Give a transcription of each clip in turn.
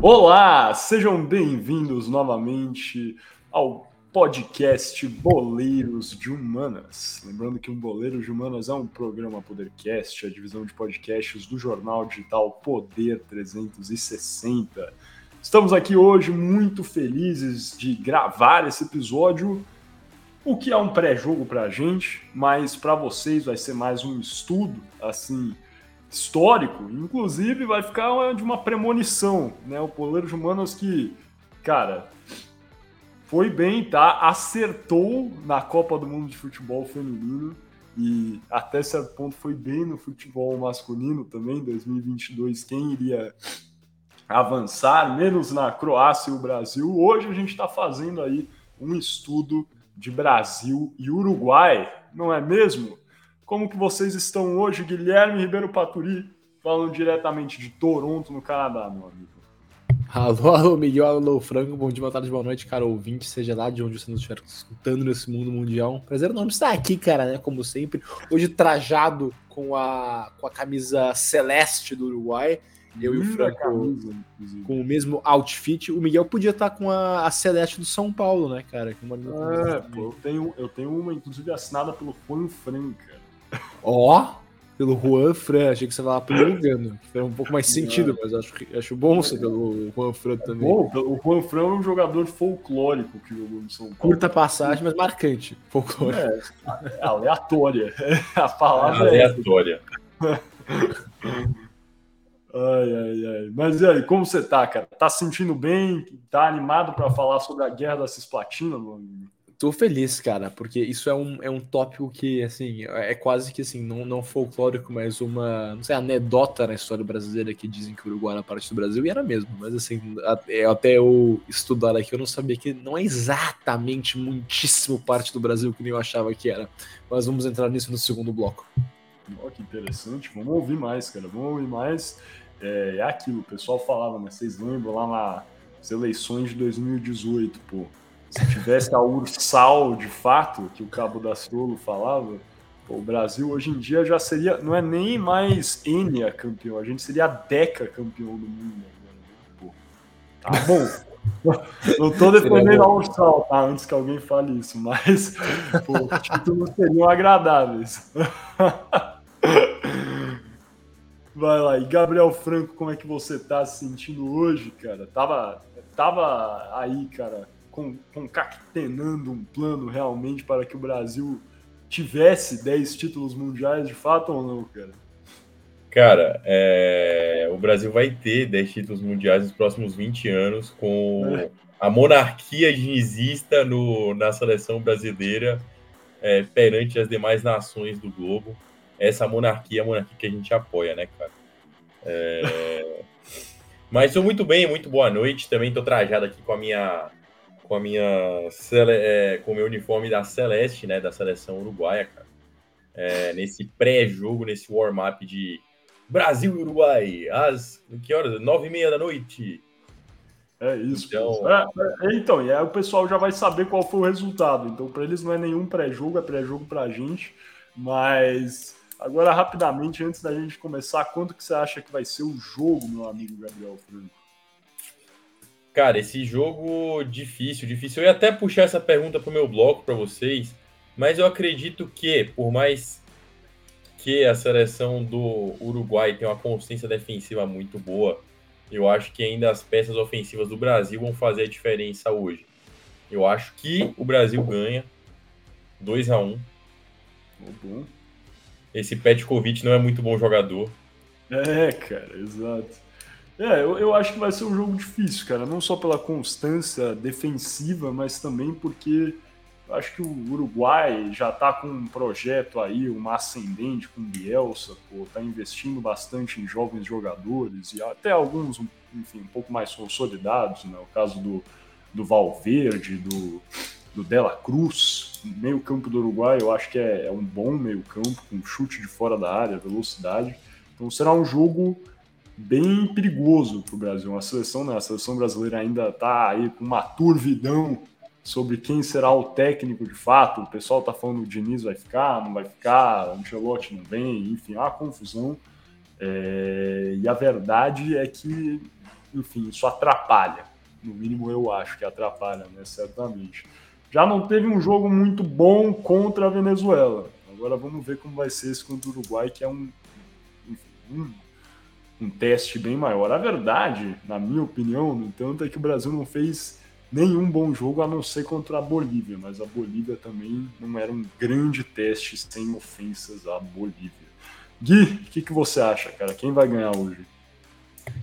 Olá, sejam bem-vindos novamente ao podcast Boleiros de Humanas. Lembrando que um Boleiro de Humanas é um programa Podercast, a divisão de podcasts do jornal digital Poder 360. Estamos aqui hoje muito felizes de gravar esse episódio, o que é um pré-jogo para a gente, mas para vocês vai ser mais um estudo, assim, histórico, inclusive vai ficar de uma premonição, né? O Poleiro de Humanas que, cara, foi bem, tá? Acertou na Copa do Mundo de Futebol Feminino e até certo ponto foi bem no futebol masculino também, 2022, quem iria avançar, menos na Croácia e o Brasil. Hoje a gente está fazendo aí um estudo de Brasil e Uruguai, não é mesmo? Como que vocês estão hoje, Guilherme Ribeiro Paturi, falando diretamente de Toronto, no Canadá, meu amigo? Alô, alô, Miguel, alô, Franco, bom dia, boa tarde, boa noite, cara ouvinte, seja lá de onde você nos estiver escutando nesse mundo mundial. Prazer enorme estar aqui, cara, né, como sempre, hoje trajado com a, com a camisa celeste do Uruguai, eu e o Franco camisa, com o mesmo outfit. O Miguel podia estar com a, a Celeste do São Paulo, né, cara? Que uma é, pô, eu tenho, eu tenho uma, inclusive, assinada pelo Juan Franca. Ó, pelo Juan Fran, achei que você falava pelo Lugano, que fez um pouco mais sentido, mas acho, acho bom ser pelo Juan Fran também. Bom, o Juan Fran é um jogador folclórico que jogou no São Paulo. Curta passagem, mas marcante. Folclórico. É, é aleatória. A palavra é aleatória. É ai, ai, ai. Mas e aí, como você tá, cara? Tá se sentindo bem? Tá animado para falar sobre a guerra da Cisplatina, meu amigo? Tô feliz, cara, porque isso é um, é um tópico que, assim, é quase que, assim, não, não folclórico, mas uma, não sei, anedota na história brasileira que dizem que o Uruguai era parte do Brasil, e era mesmo, mas, assim, é, até eu estudar aqui, eu não sabia que não é exatamente muitíssimo parte do Brasil que nem eu achava que era. Mas vamos entrar nisso no segundo bloco. Oh, que interessante, vamos ouvir mais, cara, vamos ouvir mais. É, é aquilo, o pessoal falava, né, vocês lembram lá nas eleições de 2018, pô, se tivesse a Ursal de fato, que o Cabo da Ciolo falava, o Brasil hoje em dia já seria, não é nem mais Enia campeão, a gente seria a Deca campeão do mundo. Pô, tá bom. Não tô defendendo a Ursal, tá? Antes que alguém fale isso, mas pô, os títulos seriam agradáveis. Vai lá, e Gabriel Franco, como é que você tá se sentindo hoje, cara? Tava, tava aí, cara, concatenando um plano realmente para que o Brasil tivesse 10 títulos mundiais de fato ou não, cara? Cara, é... o Brasil vai ter 10 títulos mundiais nos próximos 20 anos com é. a monarquia dinizista no, na seleção brasileira é, perante as demais nações do globo. Essa monarquia é a monarquia que a gente apoia, né, cara? É... Mas estou muito bem, muito boa noite. Também estou trajado aqui com a minha com a minha é, com o meu uniforme da Celeste, né, da seleção uruguaia, cara. É, nesse pré-jogo, nesse warm-up de Brasil e Uruguai, às que horas? Nove e meia da noite. É isso. Então, é, é, então, e aí o pessoal já vai saber qual foi o resultado. Então, para eles não é nenhum pré-jogo, é pré-jogo para a gente. Mas agora, rapidamente, antes da gente começar, quanto que você acha que vai ser o jogo, meu amigo Gabriel Franco? Cara, esse jogo difícil, difícil. Eu ia até puxar essa pergunta para o meu bloco para vocês, mas eu acredito que, por mais que a seleção do Uruguai tenha uma consciência defensiva muito boa, eu acho que ainda as peças ofensivas do Brasil vão fazer a diferença hoje. Eu acho que o Brasil ganha 2 a 1 um. Esse Petkovic não é muito bom jogador. É, cara, exato. É, eu, eu acho que vai ser um jogo difícil, cara. Não só pela constância defensiva, mas também porque eu acho que o Uruguai já tá com um projeto aí, uma ascendente com Bielsa, pô, tá investindo bastante em jovens jogadores e até alguns, enfim, um pouco mais consolidados, né? O caso do, do Valverde, do, do Dela Cruz, meio campo do Uruguai, eu acho que é, é um bom meio campo, com chute de fora da área, velocidade. Então será um jogo bem perigoso para o Brasil. A seleção, né, a seleção brasileira ainda está aí com uma turvidão sobre quem será o técnico de fato. O pessoal está falando o Diniz vai ficar, não vai ficar, o Ancelotti não vem, enfim, há confusão. É... e a verdade é que enfim, isso atrapalha. No mínimo eu acho que atrapalha, né? Certamente. Já não teve um jogo muito bom contra a Venezuela. Agora vamos ver como vai ser esse contra o Uruguai, que é um, enfim, um, um teste bem maior. A verdade, na minha opinião, no entanto, é que o Brasil não fez nenhum bom jogo a não ser contra a Bolívia, mas a Bolívia também não era um grande teste sem ofensas à Bolívia. Gui, o que, que você acha, cara? Quem vai ganhar hoje?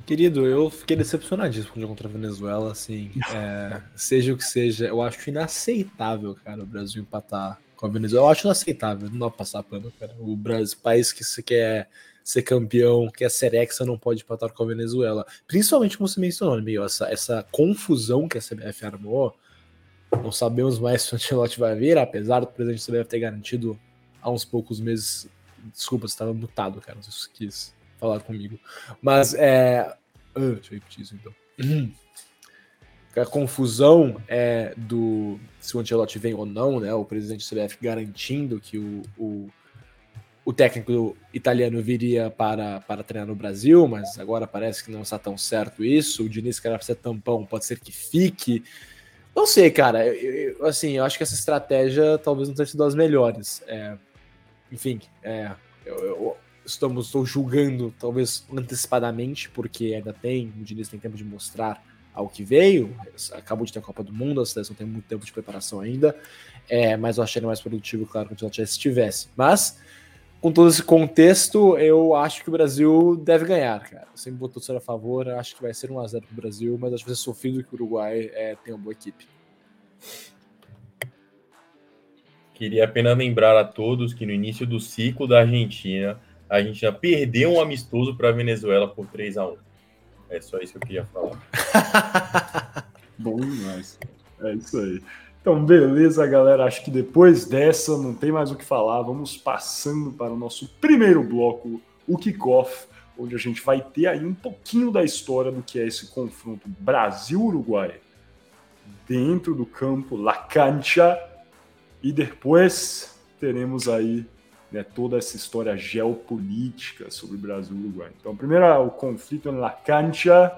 Querido, eu fiquei decepcionadíssimo com o jogo contra a Venezuela, assim, é, seja o que seja, eu acho inaceitável, cara, o Brasil empatar com a Venezuela. Eu acho inaceitável, não dá pra passar pano, cara. O Brasil, país que se quer ser campeão, quer ser hexa, não pode empatar com a Venezuela. Principalmente como você mencionou, meio essa, essa confusão que a CBF armou. Não sabemos mais se o Ancelotti vai vir, apesar do presidente da CBF ter garantido há uns poucos meses. Desculpa, você estava mutado, cara. Não sei se você quis falar comigo. Mas é. Uh, deixa eu repetir isso então. A confusão é do se o Ancelotti vem ou não, né? O presidente do CBF garantindo que o, o, o técnico italiano viria para, para treinar no Brasil, mas agora parece que não está tão certo isso. O Diniz que era ser tampão, pode ser que fique. Não sei, cara. Eu, eu, assim, eu acho que essa estratégia talvez não tenha sido das melhores. É, enfim, é, eu, eu, estamos estou julgando talvez antecipadamente, porque ainda tem, o Diniz tem tempo de mostrar ao que veio, acabou de ter a Copa do Mundo, a seleção tem muito tempo de preparação ainda, é, mas eu achei mais produtivo, claro, que o já estivesse. Mas, com todo esse contexto, eu acho que o Brasil deve ganhar, cara. Eu sempre botou ser a favor, acho que vai ser 1x0 pro Brasil, mas acho que vai ser sofrido que o Uruguai é, tem uma boa equipe. Queria apenas lembrar a todos que no início do ciclo da Argentina, a gente já perdeu um amistoso para a Venezuela por 3 a 1 É só isso que eu queria falar. Bom demais. É isso aí. Então, beleza, galera. Acho que depois dessa não tem mais o que falar. Vamos passando para o nosso primeiro bloco, o kickoff, onde a gente vai ter aí um pouquinho da história do que é esse confronto Brasil-Uruguai dentro do campo, La Cancha, e depois teremos aí né, toda essa história geopolítica sobre Brasil e Uruguai. Então, primeiro o conflito na cancha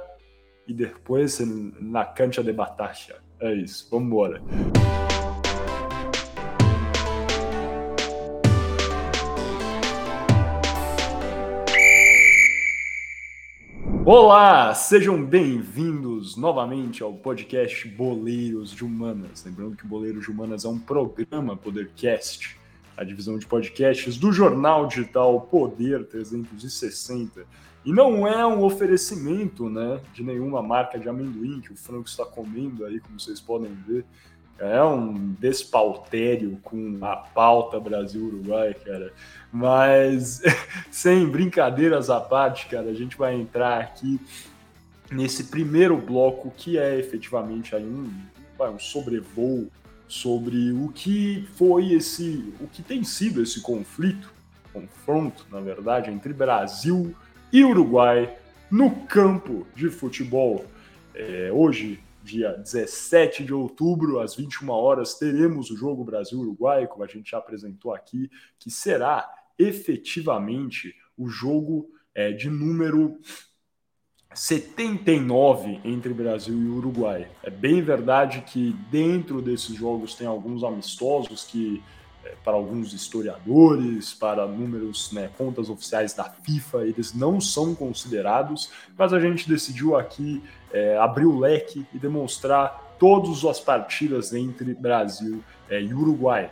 e depois na cancha de batalla. É isso, vamos embora. Olá, sejam bem-vindos novamente ao podcast Boleiros de Humanas. Lembrando que Boleiros de Humanas é um programa Podercast a divisão de podcasts do jornal digital Poder 360. E não é um oferecimento né, de nenhuma marca de amendoim que o Franco está comendo aí, como vocês podem ver. É um despautério com a pauta Brasil-Uruguai, cara. Mas, sem brincadeiras à parte, cara, a gente vai entrar aqui nesse primeiro bloco que é efetivamente aí um, um sobrevoo sobre o que foi esse, o que tem sido esse conflito, confronto, na verdade, entre Brasil e Uruguai no campo de futebol. É, hoje, dia 17 de outubro, às 21 horas, teremos o jogo Brasil-Uruguai, como a gente já apresentou aqui, que será efetivamente o jogo é, de número 79 entre Brasil e Uruguai. É bem verdade que dentro desses jogos tem alguns amistosos que, para alguns historiadores, para números, né, contas oficiais da FIFA, eles não são considerados, mas a gente decidiu aqui é, abrir o leque e demonstrar todas as partidas entre Brasil é, e Uruguai.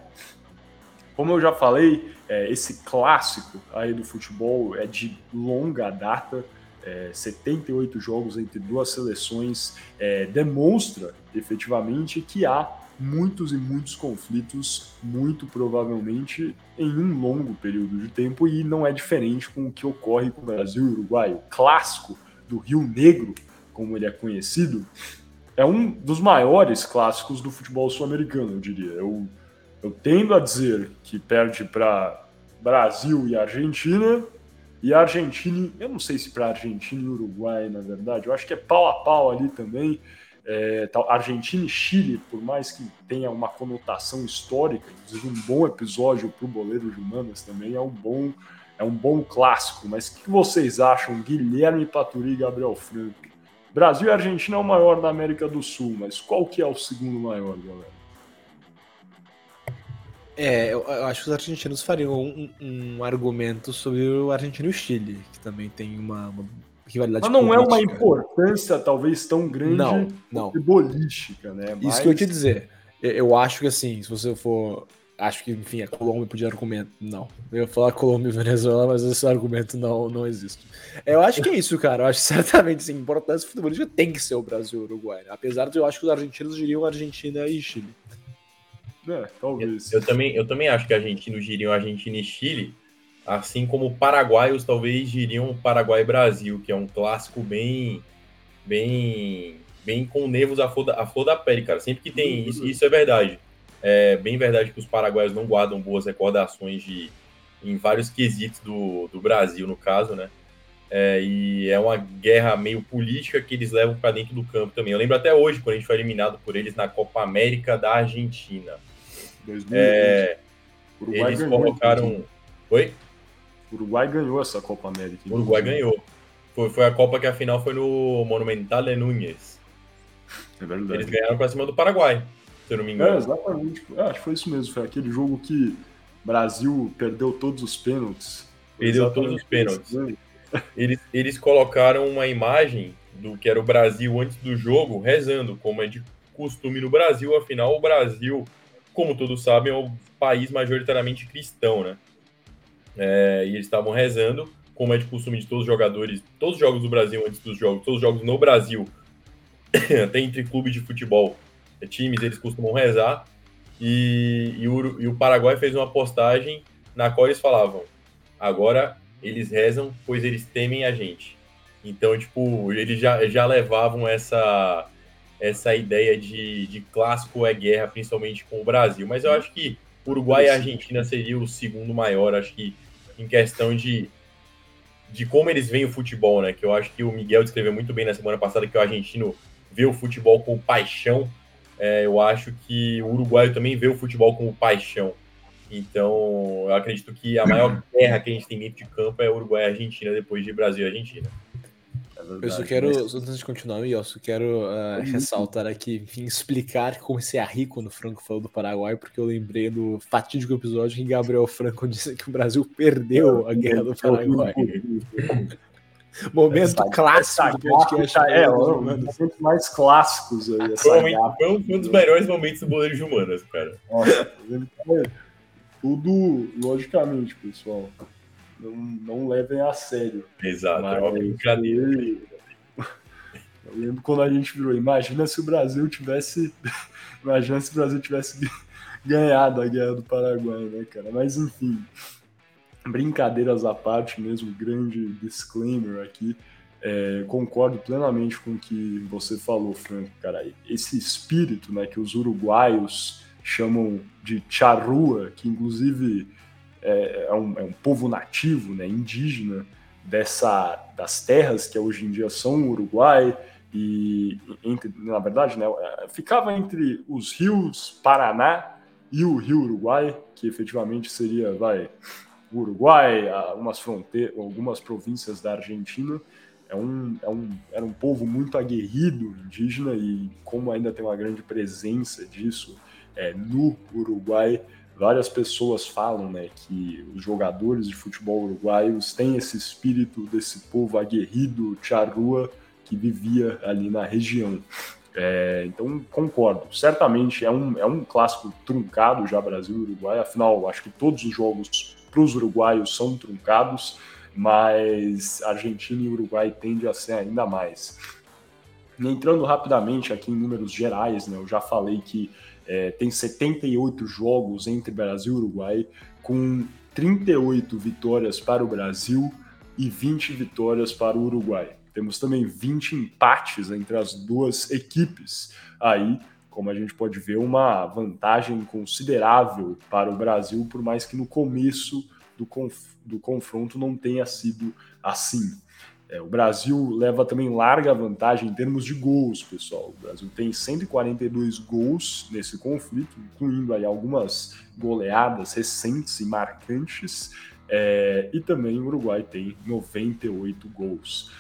Como eu já falei, é, esse clássico aí do futebol é de longa data é, 78 jogos entre duas seleções é, demonstra efetivamente que há muitos e muitos conflitos, muito provavelmente em um longo período de tempo, e não é diferente com o que ocorre com o Brasil e o Uruguai. O clássico do Rio Negro, como ele é conhecido, é um dos maiores clássicos do futebol sul-americano, eu diria. Eu, eu tendo a dizer que perde para Brasil e Argentina, e Argentina, eu não sei se para Argentina e Uruguai, na verdade, eu acho que é pau a pau ali também. É, Argentina e Chile, por mais que tenha uma conotação histórica, um bom episódio para o Boleiro de Humanas também, é um bom, é um bom clássico. Mas o que vocês acham, Guilherme Paturi e Gabriel Franco? Brasil e Argentina é o maior da América do Sul, mas qual que é o segundo maior, galera? É, eu, eu acho que os argentinos fariam um, um, argumento sobre o Argentina e o Chile, que também tem uma, uma rivalidade Mas não política. é uma importância talvez tão grande não, não. futebolística, né? Mas... Isso que eu te dizer. Eu acho que assim, se você for. Acho que, enfim, a Colômbia podia argumentar. Não. Eu ia falar Colômbia e Venezuela, mas esse argumento não, não existe. Eu acho que é isso, cara. Eu acho que certamente, sim, importância futebolística tem que ser o Brasil e o Uruguai. Né? Apesar de eu acho que os argentinos diriam Argentina e Chile. É, talvez. Eu, eu, também, eu também acho que argentinos diriam Argentina e Chile, assim como paraguaios talvez diriam Paraguai Brasil, que é um clássico bem, bem, bem com nervos à flor da, à flor da pele, cara. Sempre que tem uhum. isso, isso é verdade. É bem verdade que os paraguaios não guardam boas recordações de em vários quesitos do, do Brasil, no caso, né? É, e é uma guerra meio política que eles levam para dentro do campo também. Eu lembro até hoje, quando a gente foi eliminado por eles na Copa América da Argentina. 2020. É, eles colocaram. Oi? O Uruguai ganhou essa Copa América. O Uruguai ganhou. Foi, foi a Copa que a final foi no Monumental de Núñez. É verdade. Eles ganharam pra cima do Paraguai, se eu não me engano. É, exatamente. acho que foi isso mesmo. Foi aquele jogo que o Brasil perdeu todos os pênaltis. Perdeu todos os pênaltis. Eles, eles colocaram uma imagem do que era o Brasil antes do jogo, rezando, como é de costume no Brasil. Afinal, o Brasil como todos sabem, é um país majoritariamente cristão, né? É, e eles estavam rezando, como é de costume de todos os jogadores, todos os jogos do Brasil antes dos jogos, todos os jogos no Brasil, até entre clubes de futebol, é, times, eles costumam rezar. E, e, o, e o Paraguai fez uma postagem na qual eles falavam: agora eles rezam, pois eles temem a gente. Então, tipo, eles já, já levavam essa essa ideia de, de clássico é guerra, principalmente com o Brasil. Mas eu acho que Uruguai e Argentina seria o segundo maior, acho que em questão de, de como eles veem o futebol, né? Que eu acho que o Miguel descreveu muito bem na semana passada que o argentino vê o futebol com paixão. É, eu acho que o uruguaio também vê o futebol como paixão. Então, eu acredito que a maior guerra que a gente tem dentro de campo é Uruguai e Argentina, depois de Brasil e Argentina eu só quero, mas... antes de continuar, eu só quero uh, ressaltar aqui, enfim, explicar que comecei a rir quando o Franco falou do Paraguai, porque eu lembrei do fatídico episódio que Gabriel Franco disse que o Brasil perdeu a guerra do Paraguai. Momento essa, clássico do podcast. É, um dos mais clássicos aí. Foi um, um dos melhores momentos do Boleiro de Humanas, cara. Nossa, tudo, logicamente, pessoal não, não levem a sério. Exato, Mas, é uma brincadeira. Eu lembro quando a gente virou, imagina se o Brasil tivesse. imagina se o Brasil tivesse ganhado a guerra do Paraguai, né, cara? Mas enfim, brincadeiras à parte mesmo, grande disclaimer aqui. É, concordo plenamente com o que você falou, Franco, cara. Esse espírito né, que os uruguaios chamam de charrua, que inclusive é, é, um, é um povo nativo, né, indígena dessa das terras que hoje em dia são Uruguai e entre, na verdade, né, é, ficava entre os rios Paraná e o Rio Uruguai, que efetivamente seria, vai, o Uruguai, algumas fronteiras, algumas províncias da Argentina. É um, é um, era um povo muito aguerrido indígena e como ainda tem uma grande presença disso é, no Uruguai, várias pessoas falam né, que os jogadores de futebol uruguaios têm esse espírito desse povo aguerrido, charrua, que vivia ali na região. É, então, concordo. Certamente é um, é um clássico truncado já Brasil e Uruguai, afinal, acho que todos os jogos para os uruguaios são truncados, mas Argentina e Uruguai tendem a ser ainda mais. entrando rapidamente aqui em números gerais, né, eu já falei que é, tem 78 jogos entre Brasil e Uruguai, com 38 vitórias para o Brasil e 20 vitórias para o Uruguai. Temos também 20 empates entre as duas equipes. Aí, como a gente pode ver, uma vantagem considerável para o Brasil, por mais que no começo do, conf do confronto não tenha sido assim. É, o Brasil leva também larga vantagem em termos de gols, pessoal. O Brasil tem 142 gols nesse conflito, incluindo aí algumas goleadas recentes e marcantes. É, e também o Uruguai tem 98 gols.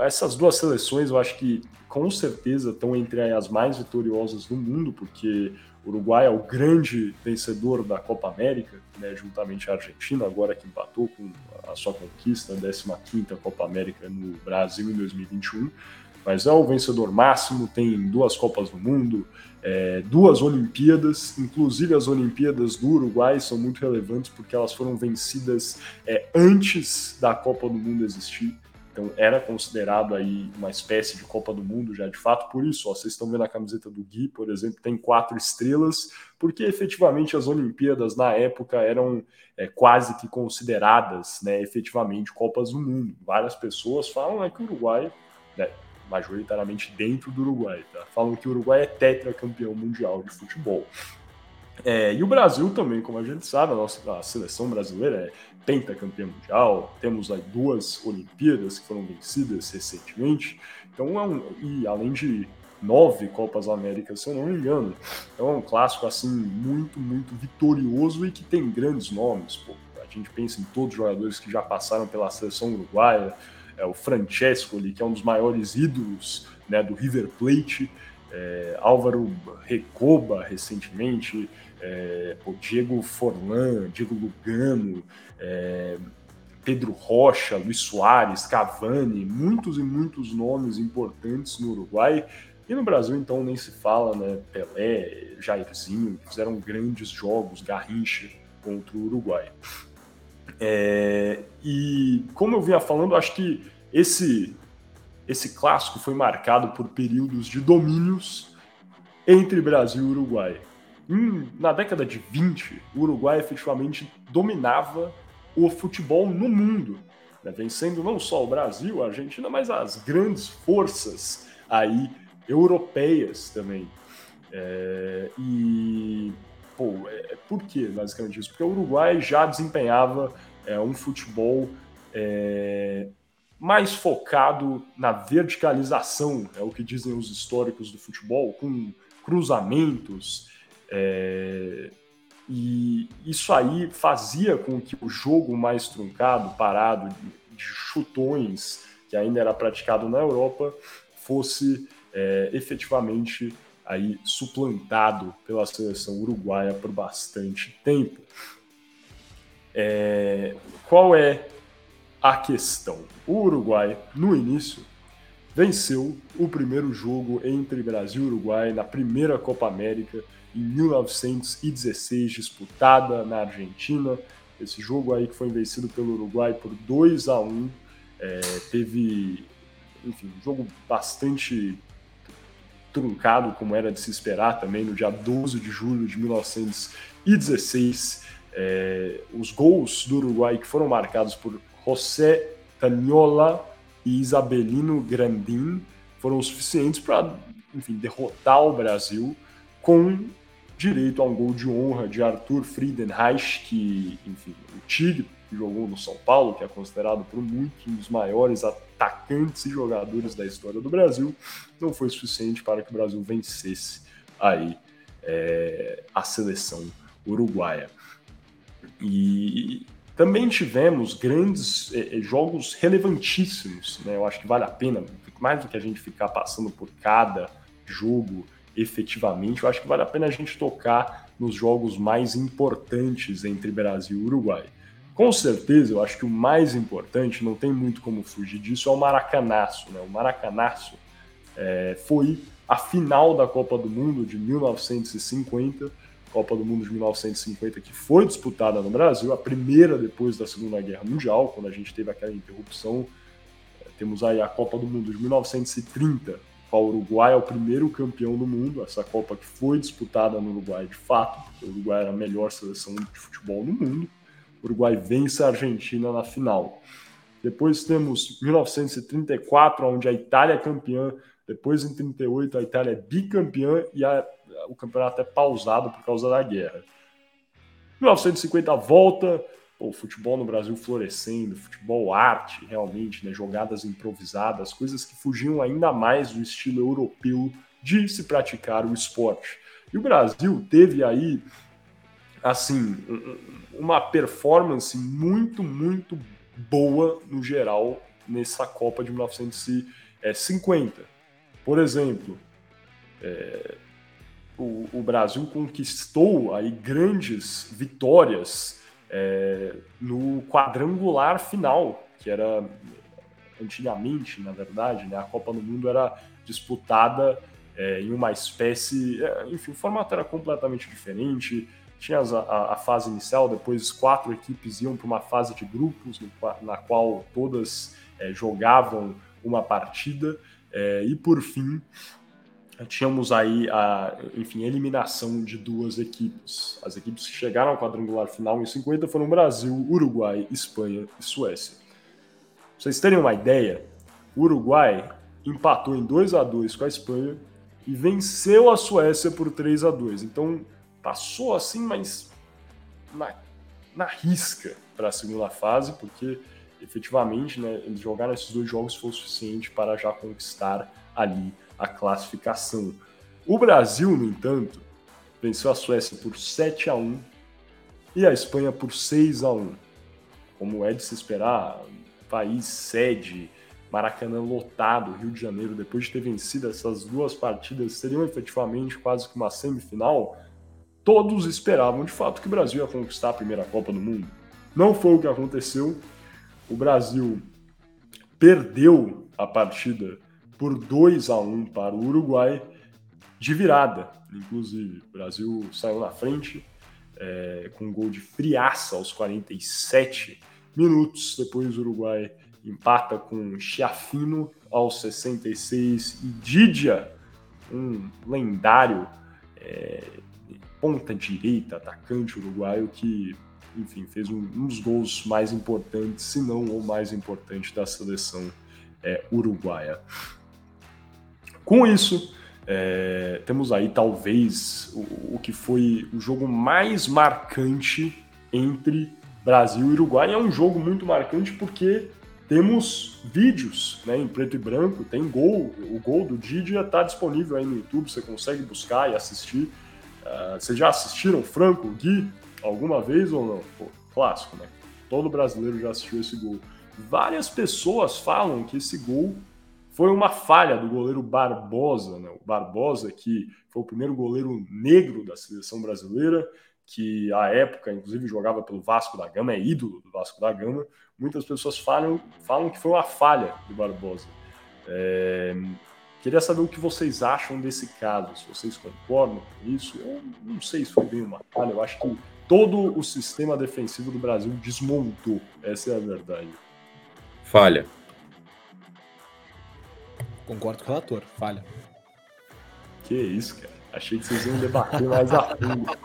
essas duas seleções eu acho que com certeza estão entre as mais vitoriosas do mundo, porque o Uruguai é o grande vencedor da Copa América, né, juntamente à Argentina, agora que empatou com a sua conquista, a 15ª Copa América no Brasil em 2021, mas é o vencedor máximo, tem duas Copas do Mundo, é, duas Olimpíadas, inclusive as Olimpíadas do Uruguai são muito relevantes porque elas foram vencidas é, antes da Copa do Mundo existir. Então era considerado aí uma espécie de Copa do Mundo já de fato, por isso, ó, vocês estão vendo a camiseta do Gui, por exemplo, tem quatro estrelas, porque efetivamente as Olimpíadas na época eram é, quase que consideradas, né, efetivamente Copas do Mundo. Várias pessoas falam é que o Uruguai, né, majoritariamente dentro do Uruguai, tá? falam que o Uruguai é tetracampeão mundial de futebol. É, e o Brasil também, como a gente sabe, a nossa a seleção brasileira é pentacampeã mundial, temos aí duas Olimpíadas que foram vencidas recentemente, então é um, e além de nove Copas Américas, se eu não me engano, então é um clássico assim muito, muito vitorioso e que tem grandes nomes, pô. A gente pensa em todos os jogadores que já passaram pela seleção uruguaia, é, o Francesco, ali, que é um dos maiores ídolos né, do River Plate, é, Álvaro Recoba recentemente, é, o Diego Forlan, Diego Lugano, é, Pedro Rocha, Luiz Soares, Cavani, muitos e muitos nomes importantes no Uruguai. E no Brasil, então, nem se fala, né? Pelé, Jairzinho, fizeram grandes jogos, Garrincha contra o Uruguai. É, e como eu vinha falando, acho que esse, esse clássico foi marcado por períodos de domínios entre Brasil e Uruguai. Em, na década de 20, o Uruguai efetivamente dominava o futebol no mundo, né, vencendo não só o Brasil, a Argentina, mas as grandes forças aí europeias também. É, e pô, é, por que basicamente isso? Porque o Uruguai já desempenhava é, um futebol é, mais focado na verticalização, é o que dizem os históricos do futebol, com cruzamentos. É, e isso aí fazia com que o jogo mais truncado, parado, de chutões, que ainda era praticado na Europa, fosse é, efetivamente aí suplantado pela seleção uruguaia por bastante tempo. É, qual é a questão? O Uruguai, no início, venceu o primeiro jogo entre Brasil e Uruguai na primeira Copa América em 1916, disputada na Argentina. Esse jogo aí que foi vencido pelo Uruguai por 2 a 1 é, teve, enfim, um jogo bastante truncado, como era de se esperar também, no dia 12 de julho de 1916. É, os gols do Uruguai que foram marcados por José Taniola e Isabelino Grandin foram suficientes para, enfim, derrotar o Brasil com direito a um gol de honra de Arthur Friedenreich, que, enfim, o Tigre, que jogou no São Paulo, que é considerado por muitos um dos maiores atacantes e jogadores da história do Brasil, não foi suficiente para que o Brasil vencesse aí é, a seleção uruguaia. E também tivemos grandes eh, jogos relevantíssimos, né? Eu acho que vale a pena, mais do que a gente ficar passando por cada jogo efetivamente, eu acho que vale a pena a gente tocar nos jogos mais importantes entre Brasil e Uruguai. Com certeza, eu acho que o mais importante, não tem muito como fugir disso, é o Maracanaço. Né? O Maracanaço é, foi a final da Copa do Mundo de 1950 Copa do Mundo de 1950, que foi disputada no Brasil, a primeira depois da Segunda Guerra Mundial, quando a gente teve aquela interrupção. É, temos aí a Copa do Mundo de 1930, qual o Uruguai é o primeiro campeão do mundo, essa Copa que foi disputada no Uruguai de fato, porque o Uruguai era a melhor seleção de futebol no mundo. O Uruguai vence a Argentina na final. Depois temos 1934, onde a Itália é campeã. Depois, em 38, a Itália é bicampeã e a o campeonato é pausado por causa da guerra. 1950 volta, o futebol no Brasil florescendo, futebol arte, realmente, né, jogadas improvisadas, coisas que fugiam ainda mais do estilo europeu de se praticar o esporte. E o Brasil teve aí, assim, uma performance muito, muito boa no geral nessa Copa de 1950. Por exemplo, é, o, o, Brasil conquistou aí grandes vitórias é, no quadrangular final, que era antigamente, na verdade, né, a Copa do Mundo era disputada é, em uma espécie, é, enfim, o formato era completamente diferente. Tinha a, a, fase inicial, depois quatro equipes iam para uma fase de grupos, no, na qual todas é, jogavam uma partida, é, e por fim tínhamos aí a, enfim, eliminação de duas equipes. As equipes que chegaram ao quadrangular final em 50 foram Brasil, Uruguai, Espanha e Suécia. Pra vocês terem uma ideia, o Uruguai empatou em 2 a 2 com a Espanha e venceu a Suécia por 3 a 2 Então passou assim, mas na, na risca para a segunda fase, porque efetivamente né, eles jogaram esses dois jogos foi o suficiente para já conquistar ali a classificação. O Brasil, no entanto, venceu a Suécia por 7 a 1 e a Espanha por 6 a 1. Como é de se esperar, país sede, Maracanã lotado, Rio de Janeiro, depois de ter vencido essas duas partidas, seriam efetivamente quase que uma semifinal. Todos esperavam de fato que o Brasil ia conquistar a primeira Copa do Mundo. Não foi o que aconteceu. O Brasil perdeu a partida por 2 a 1 para o Uruguai, de virada, inclusive. O Brasil saiu na frente é, com um gol de friaça aos 47 minutos. Depois o Uruguai empata com Chiafino aos 66 e Didia, um lendário é, ponta direita, atacante uruguaio que, enfim, fez um, um dos gols mais importantes, se não o mais importante da seleção é, uruguaia. Com isso, é, temos aí talvez o, o, que foi o jogo mais marcante entre Brasil e Uruguai. É um jogo muito marcante porque temos vídeos né, em preto e branco, tem gol, o gol do Didia está disponível aí no YouTube, você consegue buscar e assistir. Uh, vocês já assistiram Franco, Gui, alguma vez ou não? Pô, clássico, né? Todo brasileiro já assistiu esse gol. Várias pessoas falam que esse gol foi uma falha do goleiro Barbosa, né? o Barbosa, que foi o primeiro goleiro negro da seleção brasileira, que à época, inclusive, jogava pelo Vasco da Gama, é ídolo do Vasco da Gama. Muitas pessoas falam, falam que foi uma falha do Barbosa. É... Queria saber o que vocês acham desse caso, se vocês concordam com isso. Eu não sei se foi bem uma falha, eu acho que todo o sistema defensivo do Brasil desmontou, essa é a verdade. Falha. Concordo com o relator, falha. Que isso, cara. Achei que vocês iam debater mais a fundo.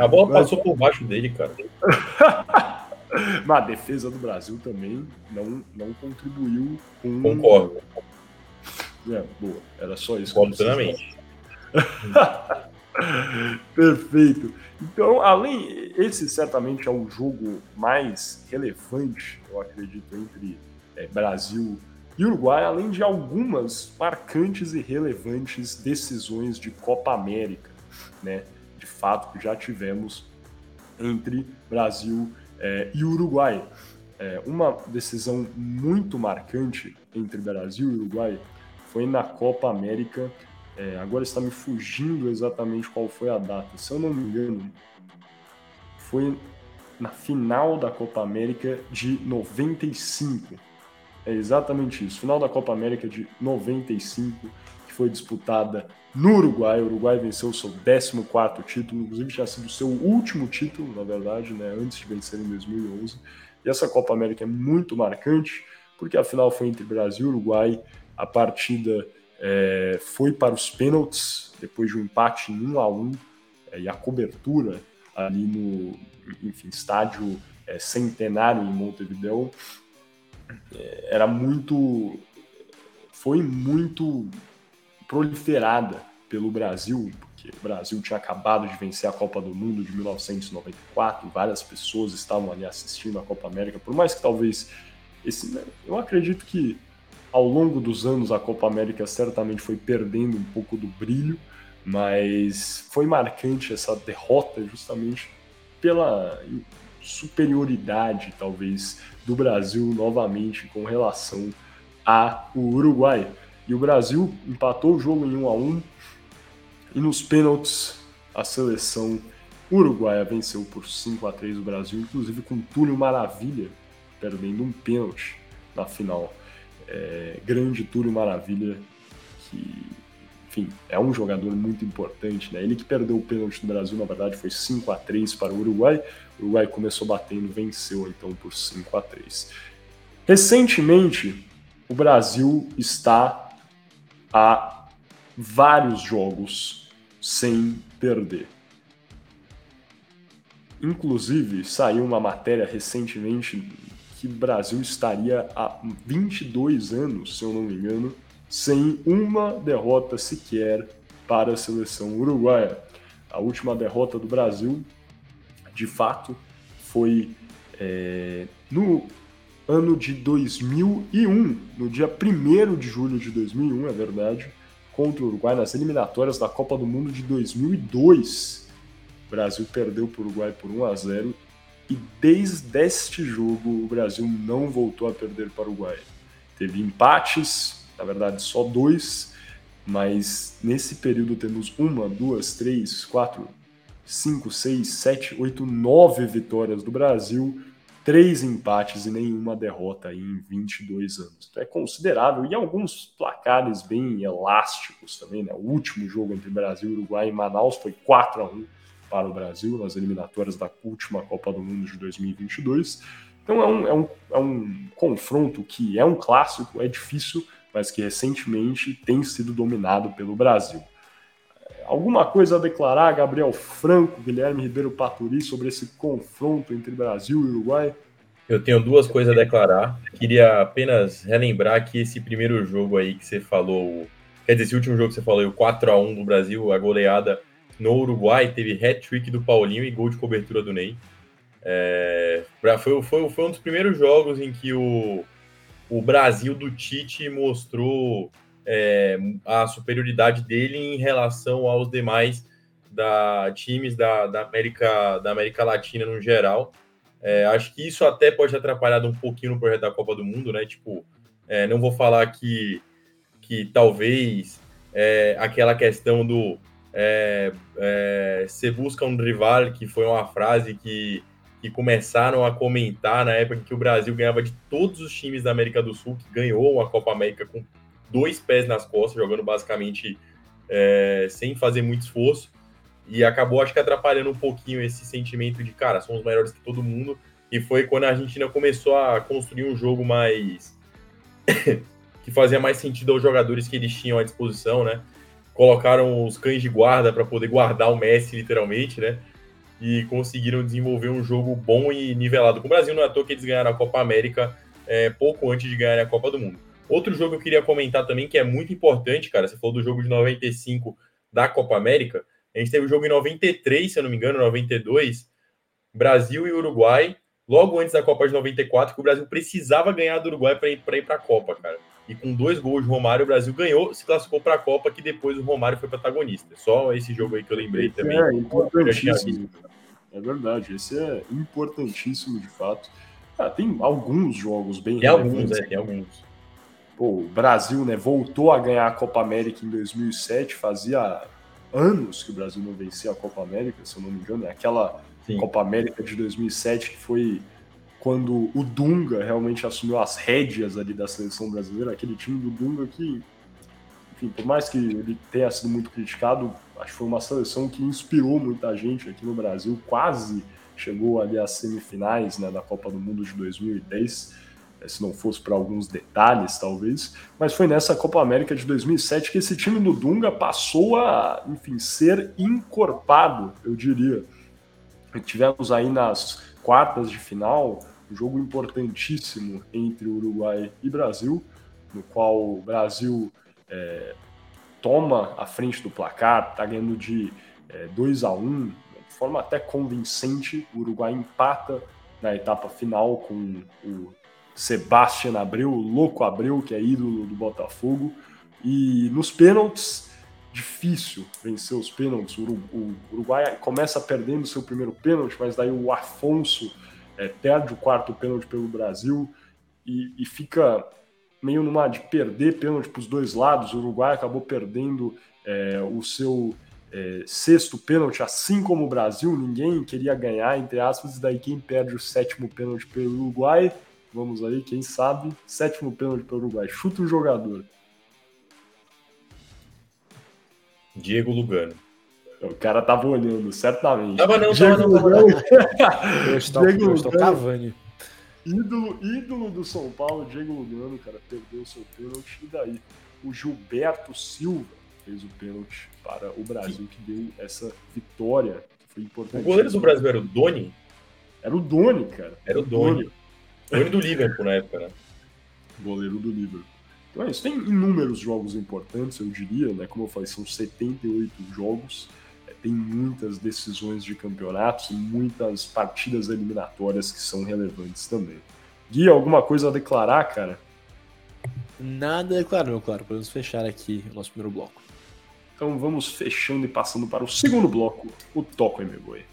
A bola Mas... passou por baixo dele, cara. Mas a defesa do Brasil também não, não contribuiu com. Concordo. É, boa. Era só isso. Concordo plenamente. Perfeito. Então, além. Esse certamente é o jogo mais relevante, eu acredito, entre é, Brasil e e Uruguai, além de algumas marcantes e relevantes decisões de Copa América, né? De fato, já tivemos entre Brasil é, e Uruguai. É, uma decisão muito marcante entre Brasil e Uruguai foi na Copa América. É, agora está me fugindo exatamente qual foi a data. Se eu não me engano, foi na final da Copa América de 95 é exatamente isso. Final da Copa América de 95, que foi disputada no Uruguai. O Uruguai venceu o seu 14 título, inclusive tinha sido o seu último título, na verdade, né, antes de vencer em 2011. E essa Copa América é muito marcante, porque a final foi entre Brasil e Uruguai. A partida é, foi para os pênaltis, depois de um empate em 1 a 1 é, e a cobertura ali no enfim, estádio é, centenário em Montevideo era muito. foi muito proliferada pelo Brasil, porque o Brasil tinha acabado de vencer a Copa do Mundo de 1994, várias pessoas estavam ali assistindo a Copa América, por mais que talvez esse, eu acredito que ao longo dos anos a Copa América certamente foi perdendo um pouco do brilho, mas foi marcante essa derrota justamente pela superioridade, talvez, do Brasil novamente com relação ao Uruguai. E o Brasil empatou o jogo em 1 a 1 e nos pênaltis a seleção uruguaia venceu por 5 a 3 o Brasil, inclusive com Túlio Maravilha perdendo um pênalti na final. É, grande Túlio Maravilha, que, enfim, é um jogador muito importante. Né? Ele que perdeu o pênalti do Brasil, na verdade, foi 5 a 3 para o Uruguai. O Uruguai começou batendo, venceu então por 5 a 3 Recentemente, o Brasil está a vários jogos sem perder. Inclusive, saiu uma matéria recentemente que o Brasil estaria há 22 anos, se eu não me engano, sem uma derrota sequer para a seleção uruguaia. A última derrota do Brasil, de fato, foi é, no ano de 2001, no dia 1 de julho de 2001, é verdade, contra o Uruguai nas eliminatórias da Copa do Mundo de 2002. O Brasil perdeu para o Uruguai por 1 a 0 e desde este jogo o Brasil não voltou a perder para o Uruguai. Teve empates, na verdade só dois, mas nesse período temos uma, duas, três, quatro, cinco, seis, sete, oito, nove vitórias do Brasil três empates e nenhuma derrota em 22 anos. Então é considerável e alguns placares bem elásticos também. Né? O último jogo entre Brasil e Uruguai em Manaus foi 4 a 1 para o Brasil nas eliminatórias da última Copa do Mundo de 2022. Então é um, é um, é um confronto que é um clássico, é difícil, mas que recentemente tem sido dominado pelo Brasil. Alguma coisa a declarar, Gabriel Franco, Guilherme Ribeiro Paturi, sobre esse confronto entre Brasil e Uruguai? Eu tenho duas coisas a declarar. Queria apenas relembrar que esse primeiro jogo aí que você falou, quer dizer, esse último jogo que você falou, o 4 a 1 do Brasil, a goleada no Uruguai, teve hat-trick do Paulinho e gol de cobertura do Ney. É, foi, foi, foi um dos primeiros jogos em que o, o Brasil do Tite mostrou é, a superioridade dele em relação aos demais da, times da, da, América, da América Latina no geral. É, acho que isso até pode ter atrapalhado um pouquinho no projeto da Copa do Mundo, né? Tipo, é, não vou falar que, que talvez é, aquela questão do é, é, se busca um rival, que foi uma frase que, que começaram a comentar na época que o Brasil ganhava de todos os times da América do Sul, que ganhou uma Copa América com dois pés nas costas, jogando basicamente é, sem fazer muito esforço. E acabou, acho que, atrapalhando um pouquinho esse sentimento de, cara, somos maiores que todo mundo. E foi quando a Argentina começou a construir um jogo mais. que fazia mais sentido aos jogadores que eles tinham à disposição, né? Colocaram os cães de guarda para poder guardar o Messi, literalmente, né? E conseguiram desenvolver um jogo bom e nivelado. Com o Brasil, não é à toa que eles ganharam a Copa América é, pouco antes de ganhar a Copa do Mundo. Outro jogo que eu queria comentar também, que é muito importante, cara, você falou do jogo de 95 da Copa América. A gente teve o jogo em 93, se eu não me engano, 92, Brasil e Uruguai, logo antes da Copa de 94, que o Brasil precisava ganhar do Uruguai para ir para a Copa, cara. E com dois gols de Romário, o Brasil ganhou, se classificou para a Copa, que depois o Romário foi protagonista. Só esse jogo aí que eu lembrei também. É importantíssimo. É verdade, esse é importantíssimo de fato. Ah, tem alguns jogos bem Tem alguns, é, tem alguns. Pô, o Brasil né, voltou a ganhar a Copa América em 2007, fazia anos que o Brasil não vencia a Copa América, se eu não me engano, é aquela Sim. Copa América de 2007 que foi quando o Dunga realmente assumiu as rédeas ali da seleção brasileira, aquele time do Dunga que, enfim, por mais que ele tenha sido muito criticado, acho que foi uma seleção que inspirou muita gente aqui no Brasil, quase chegou ali às semifinais né, da Copa do Mundo de 2010. É, se não fosse para alguns detalhes, talvez, mas foi nessa Copa América de 2007 que esse time do Dunga passou a, enfim, ser encorpado, eu diria. tivemos aí nas quartas de final um jogo importantíssimo entre Uruguai e Brasil, no qual o Brasil é, toma a frente do placar, está ganhando de é, 2 a 1 de forma até convincente. O Uruguai empata na etapa final com o Sebastian Abreu, o louco Abreu, que é ídolo do Botafogo. E nos pênaltis, difícil vencer os pênaltis. O Uruguai começa perdendo seu primeiro pênalti, mas daí o Afonso é, perde o quarto pênalti pelo Brasil e, e fica meio numa de perder pênalti para os dois lados. O Uruguai acabou perdendo é, o seu é, sexto pênalti, assim como o Brasil. Ninguém queria ganhar, entre aspas, e daí quem perde o sétimo pênalti pelo Uruguai. Vamos aí, quem sabe? Sétimo pênalti pelo Uruguai. Chuta o jogador. Diego Lugano. O cara tava olhando, certamente. Tava não, Diego tava não, tava Lugano. Eu estou, Diego eu estou. Cavani. Ídolo, ídolo do São Paulo, Diego Lugano, cara, perdeu o seu pênalti. E daí? O Gilberto Silva fez o pênalti para o Brasil, que deu essa vitória, que foi O importante. goleiro do Brasil era o Doni? Era o Doni, cara. Era o Doni. Doni do Liverpool na época, né? Goleiro do Liverpool. Então é isso. Tem inúmeros jogos importantes, eu diria, né? Como eu falei, são 78 jogos. É, Tem muitas decisões de campeonatos e muitas partidas eliminatórias que são relevantes também. Gui, alguma coisa a declarar, cara? Nada declarado, meu claro. Podemos fechar aqui o nosso primeiro bloco. Então vamos fechando e passando para o segundo bloco, o Toco Emegoi.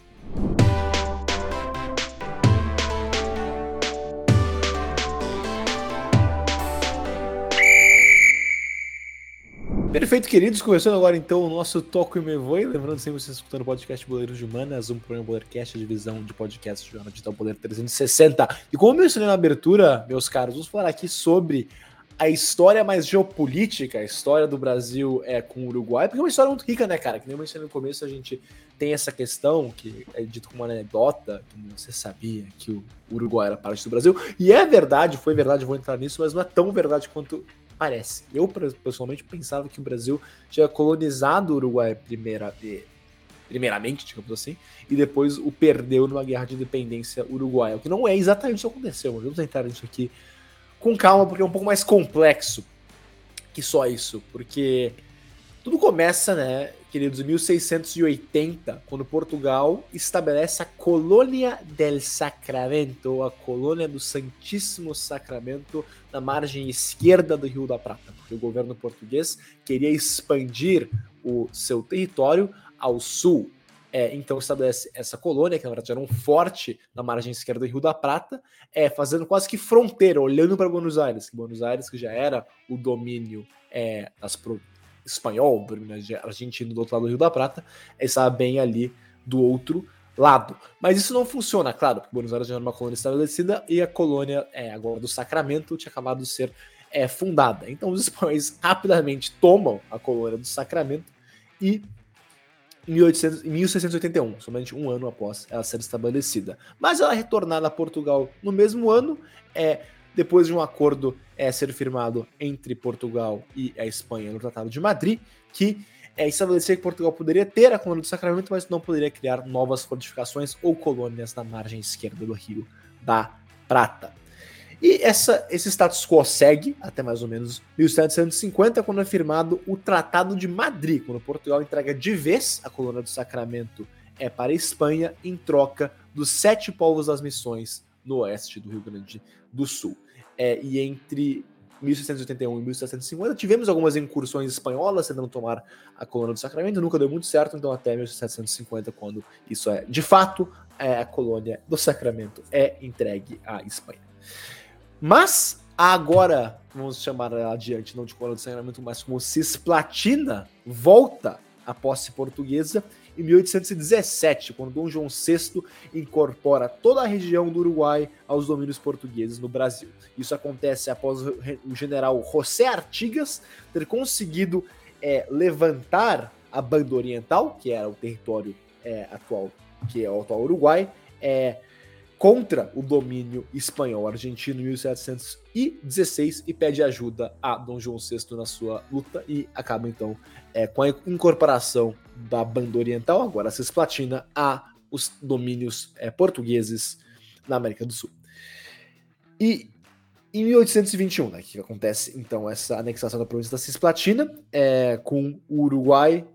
Perfeito, queridos. Começando agora então o nosso Toco e Me Voe. Lembrando sempre você escutando o podcast Boleiros de Humanas, um programa Boleircast, a divisão de podcast do Jornal Digital Poder 360. E como eu mencionei na abertura, meus caros, vamos falar aqui sobre a história mais geopolítica, a história do Brasil é com o Uruguai, porque é uma história muito rica, né, cara? Que nem eu mencionei no começo, a gente tem essa questão que é dito como uma anedota, que você sabia que o Uruguai era parte do Brasil. E é verdade, foi verdade, vou entrar nisso, mas não é tão verdade quanto parece. Eu, pessoalmente, pensava que o Brasil tinha colonizado o Uruguai primeira, primeiramente, digamos assim, e depois o perdeu numa guerra de independência uruguaia. O que não é exatamente isso que aconteceu, vamos entrar nisso aqui com calma, porque é um pouco mais complexo que só isso. Porque tudo começa, né, queridos, em 1680, quando Portugal estabelece a Colônia del Sacramento, a Colônia do Santíssimo Sacramento, na margem esquerda do Rio da Prata, porque o governo português queria expandir o seu território ao sul. É, então estabelece essa colônia, que na verdade era um forte na margem esquerda do Rio da Prata, é, fazendo quase que fronteira, olhando para Buenos Aires, que Buenos Aires que já era o domínio é, das. Espanhol, domínio argentino do outro lado do Rio da Prata, estava bem ali do outro lado. Mas isso não funciona, claro, porque Buenos Aires já era uma colônia estabelecida e a colônia é, agora do Sacramento tinha acabado de ser é, fundada. Então os espanhóis rapidamente tomam a colônia do Sacramento e em 1800, em 1681, somente um ano após ela ser estabelecida. Mas ela é retornada a Portugal no mesmo ano, é, depois de um acordo é, ser firmado entre Portugal e a Espanha no Tratado de Madrid, que é, estabelecia que Portugal poderia ter a colônia do Sacramento, mas não poderia criar novas fortificações ou colônias na margem esquerda do Rio da Prata. E essa, esse status quo segue até mais ou menos 1750, quando é firmado o Tratado de Madrid, quando Portugal entrega de vez a colônia do Sacramento é para a Espanha em troca dos sete povos das missões no oeste do Rio Grande do Sul. É, e entre 1681 e 1750 tivemos algumas incursões espanholas tentando tomar a colônia do Sacramento, nunca deu muito certo, então até 1750, quando isso é de fato, é, a colônia do Sacramento é entregue à Espanha. Mas agora, vamos chamar adiante, não de colônia do Sacramento, mas como Cisplatina, volta à posse portuguesa em 1817, quando Dom João VI incorpora toda a região do Uruguai aos domínios portugueses no Brasil. Isso acontece após o general José Artigas ter conseguido é, levantar a Banda Oriental, que era o território é, atual, que é o atual Uruguai, é, contra o domínio espanhol argentino em 1716 e pede ajuda a Dom João VI na sua luta e acaba então é, com a incorporação da Banda Oriental, agora a Cisplatina, a os domínios é, portugueses na América do Sul. E em 1821, né, que acontece então essa anexação da província da Cisplatina, é, com o Uruguai,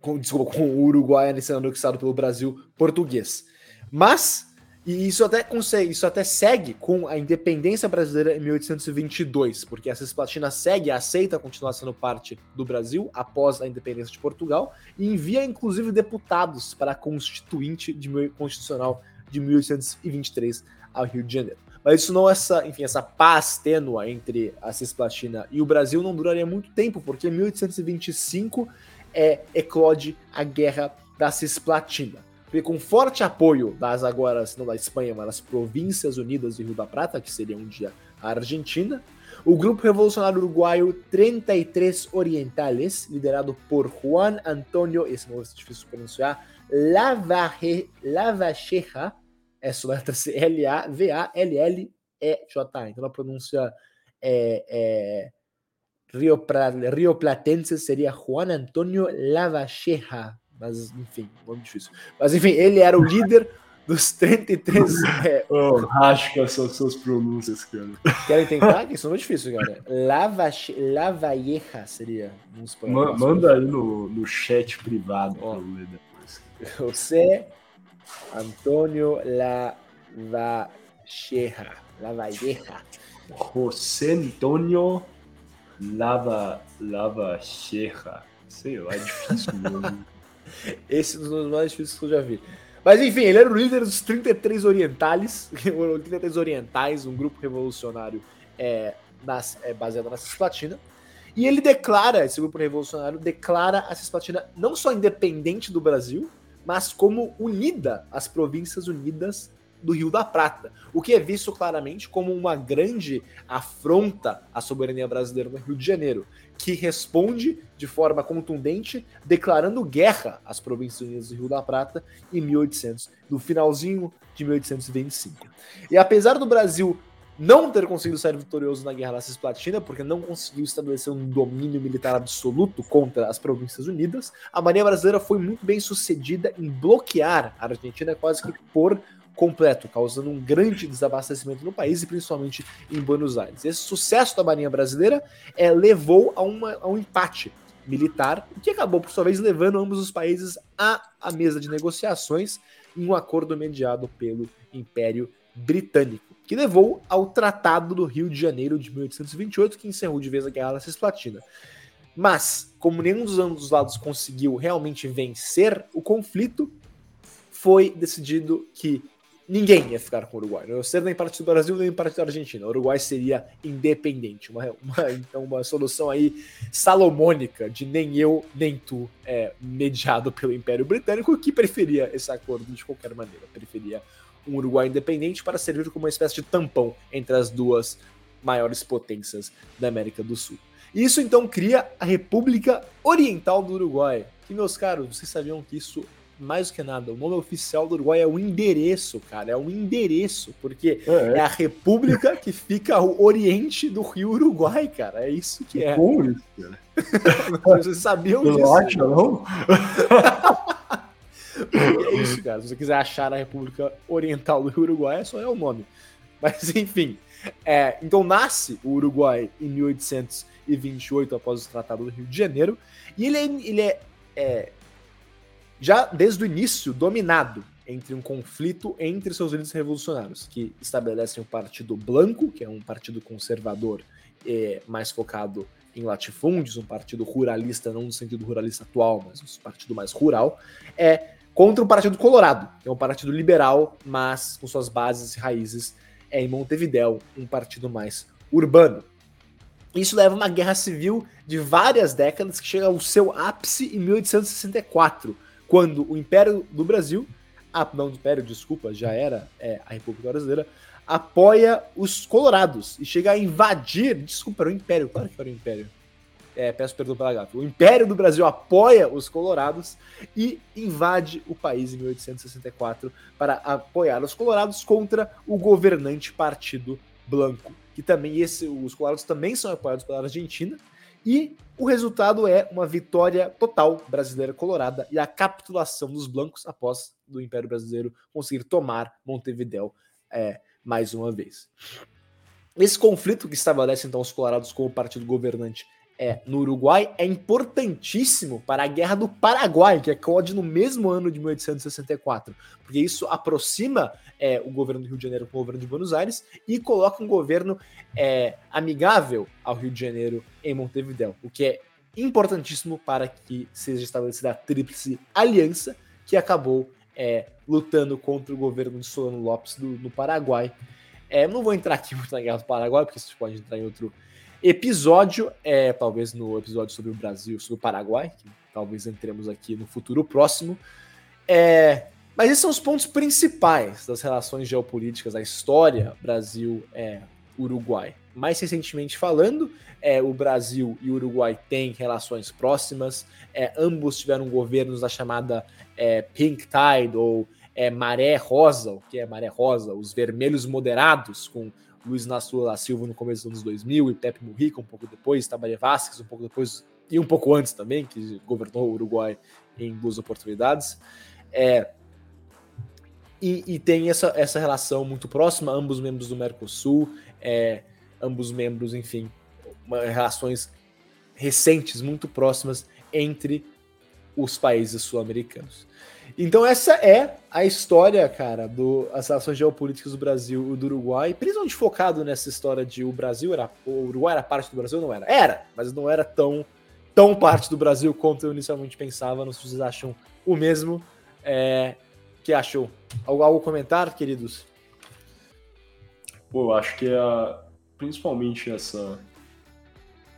com, desculpa, com o Uruguai sendo anexado pelo Brasil português. Mas e isso até isso até segue com a independência brasileira em 1822, porque a Cisplatina segue, aceita continuar sendo parte do Brasil após a independência de Portugal e envia inclusive deputados para a Constituinte de, Constitucional de 1823 ao Rio de Janeiro. Mas isso não, essa, enfim, essa paz tênua entre a Cisplatina e o Brasil não duraria muito tempo, porque em 1825 é, eclode a Guerra da Cisplatina. Porque com forte apoio das agora, não da Espanha, mas das Províncias Unidas de Rio da Prata, que seria um dia a Argentina, o grupo revolucionário uruguaio 33 Orientales, liderado por Juan Antonio, esse nome é difícil de pronunciar, Lavache, Lavacheja, é só letra C, L-A-V-A-L-L-E-J-A. Então a pronúncia é, é Rio, Rio Platense seria Juan Antonio Lavacheja. Mas, enfim, muito difícil. Mas, enfim, ele era o líder dos 33. É... Oh, rasca essas suas pronúncias, cara. Querem tentar? Isso não é difícil, cara. Lavache, Lavalleja seria um espanhol. manda aí no, no chat privado oh. pra eu ler depois. José Antônio Lavacheja. Lavalleja. José Antônio Lava, Lavacheja. Sei lá, é difícil mesmo. Esse é um dos mais difíceis que eu já vi. Mas enfim, ele era o líder dos 33 Orientales, 33 Orientais, um grupo revolucionário é, nas, é, baseado na Cisplatina. E ele declara, esse grupo revolucionário declara a Cisplatina não só independente do Brasil, mas como unida às Províncias Unidas do Rio da Prata, o que é visto claramente como uma grande afronta à soberania brasileira no Rio de Janeiro, que responde de forma contundente, declarando guerra às Províncias Unidas do Rio da Prata em 1800, no finalzinho de 1825. E apesar do Brasil não ter conseguido sair vitorioso na Guerra da Cisplatina, porque não conseguiu estabelecer um domínio militar absoluto contra as Províncias Unidas, a Marinha Brasileira foi muito bem sucedida em bloquear a Argentina quase que por completo, causando um grande desabastecimento no país e principalmente em Buenos Aires. Esse sucesso da Marinha Brasileira é, levou a, uma, a um empate militar, o que acabou, por sua vez, levando ambos os países à, à mesa de negociações em um acordo mediado pelo Império Britânico, que levou ao Tratado do Rio de Janeiro de 1828, que encerrou de vez a Guerra da Cisplatina. Mas, como nenhum dos lados conseguiu realmente vencer o conflito, foi decidido que ninguém ia ficar com o Uruguai. Não ia ser nem parte do Brasil, nem parte da Argentina. O Uruguai seria independente. Uma, uma, então, uma solução aí salomônica de nem eu, nem tu, é, mediado pelo Império Britânico, que preferia esse acordo de qualquer maneira. Preferia um Uruguai independente para servir como uma espécie de tampão entre as duas maiores potências da América do Sul. Isso então cria a República Oriental do Uruguai. Que, meus caros, vocês sabiam que isso mais do que nada, o nome oficial do Uruguai é o endereço, cara. É um endereço, porque é, é. é a república que fica ao oriente do rio Uruguai, cara. É isso que é. Como isso, cara? Vocês sabiam disso? Não acha, não? é isso, cara. Se você quiser achar a República Oriental do Rio Uruguai, é só é o nome. Mas, enfim. É, então nasce o Uruguai em 1828, após o Tratado do Rio de Janeiro. E ele é, ele é, é já desde o início dominado entre um conflito entre seus líderes revolucionários, que estabelecem o Partido Blanco, que é um partido conservador é, mais focado em latifúndios, um partido ruralista, não no sentido ruralista atual, mas um partido mais rural, é contra o Partido Colorado, que é um partido liberal, mas com suas bases e raízes é em Montevidéu, um partido mais urbano. Isso leva a uma guerra civil de várias décadas que chega ao seu ápice em 1864, quando o Império do Brasil, não, o Império, desculpa, já era é, a República Brasileira, apoia os colorados e chega a invadir, desculpa, era o Império, claro que era o Império, é, peço perdão pela gafa, o Império do Brasil apoia os colorados e invade o país em 1864 para apoiar os colorados contra o governante Partido Blanco, que também, esse, os colorados também são apoiados pela Argentina, e o resultado é uma vitória total brasileira colorada e a capitulação dos blancos após do Império Brasileiro conseguir tomar Montevidéu é, mais uma vez. Esse conflito que estabelece então os colorados como partido governante é, no Uruguai é importantíssimo para a Guerra do Paraguai, que eclode no mesmo ano de 1864, porque isso aproxima é, o governo do Rio de Janeiro com o governo de Buenos Aires e coloca um governo é, amigável ao Rio de Janeiro em Montevideo, o que é importantíssimo para que seja estabelecida a tríplice aliança que acabou é, lutando contra o governo de Solano Lopes do, no Paraguai. É, não vou entrar aqui muito na guerra do Paraguai, porque isso pode entrar em outro episódio, é, talvez no episódio sobre o Brasil, sobre o Paraguai, que talvez entremos aqui no futuro próximo. É, mas esses são os pontos principais das relações geopolíticas, da história Brasil-Uruguai. É, Mais recentemente falando, é, o Brasil e o Uruguai têm relações próximas, é, ambos tiveram governos da chamada é, Pink Tide ou é, Maré Rosa, o que é Maré Rosa? Os vermelhos moderados, com Luiz Inácio da Silva no começo dos anos 2000 e Pepe Mujica um pouco depois, Tabaré Vasquez um pouco depois e um pouco antes também, que governou o Uruguai em duas oportunidades. É, e, e, tem essa, essa relação muito próxima, ambos membros do Mercosul, é, ambos membros, enfim, uma, relações recentes, muito próximas entre os países sul-americanos. Então essa é a história, cara, das relações geopolíticas do Brasil e do Uruguai, principalmente focado nessa história de o Brasil era o Uruguai era parte do Brasil, não era? Era, mas não era tão tão parte do Brasil quanto eu inicialmente pensava. Não sei se vocês acham o mesmo. É, que achou? Algo, algo comentar, queridos? Pô, eu acho que é principalmente essa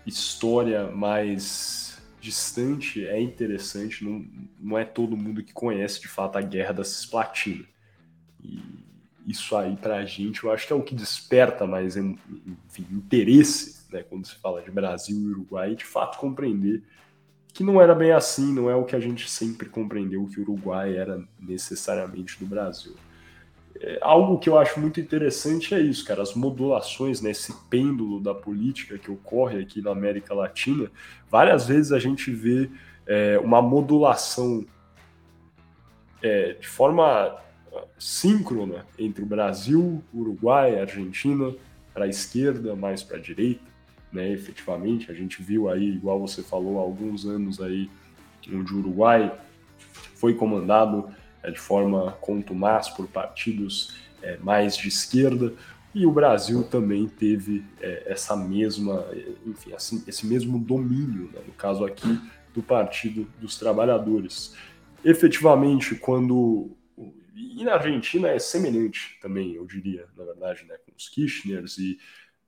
história mais distante é interessante. Não, não é todo mundo que conhece de fato a Guerra da Cisplatina. E isso aí pra gente, eu acho que é o que desperta mais enfim, interesse né, quando se fala de Brasil e Uruguai, de fato compreender que não era bem assim, não é o que a gente sempre compreendeu que o Uruguai era necessariamente do Brasil. É, algo que eu acho muito interessante é isso, cara, as modulações, né, esse pêndulo da política que ocorre aqui na América Latina. Várias vezes a gente vê é, uma modulação é, de forma ah, síncrona entre o Brasil, Uruguai, Argentina, para a esquerda, mais para a direita né, efetivamente. A gente viu aí, igual você falou, há alguns anos aí, onde o Uruguai foi comandado de forma contumaz por partidos é, mais de esquerda, e o Brasil também teve é, essa mesma, enfim, assim, esse mesmo domínio, né, no caso aqui, do Partido dos Trabalhadores. Efetivamente, quando. E na Argentina é semelhante também, eu diria, na verdade, né, com os Kirchners e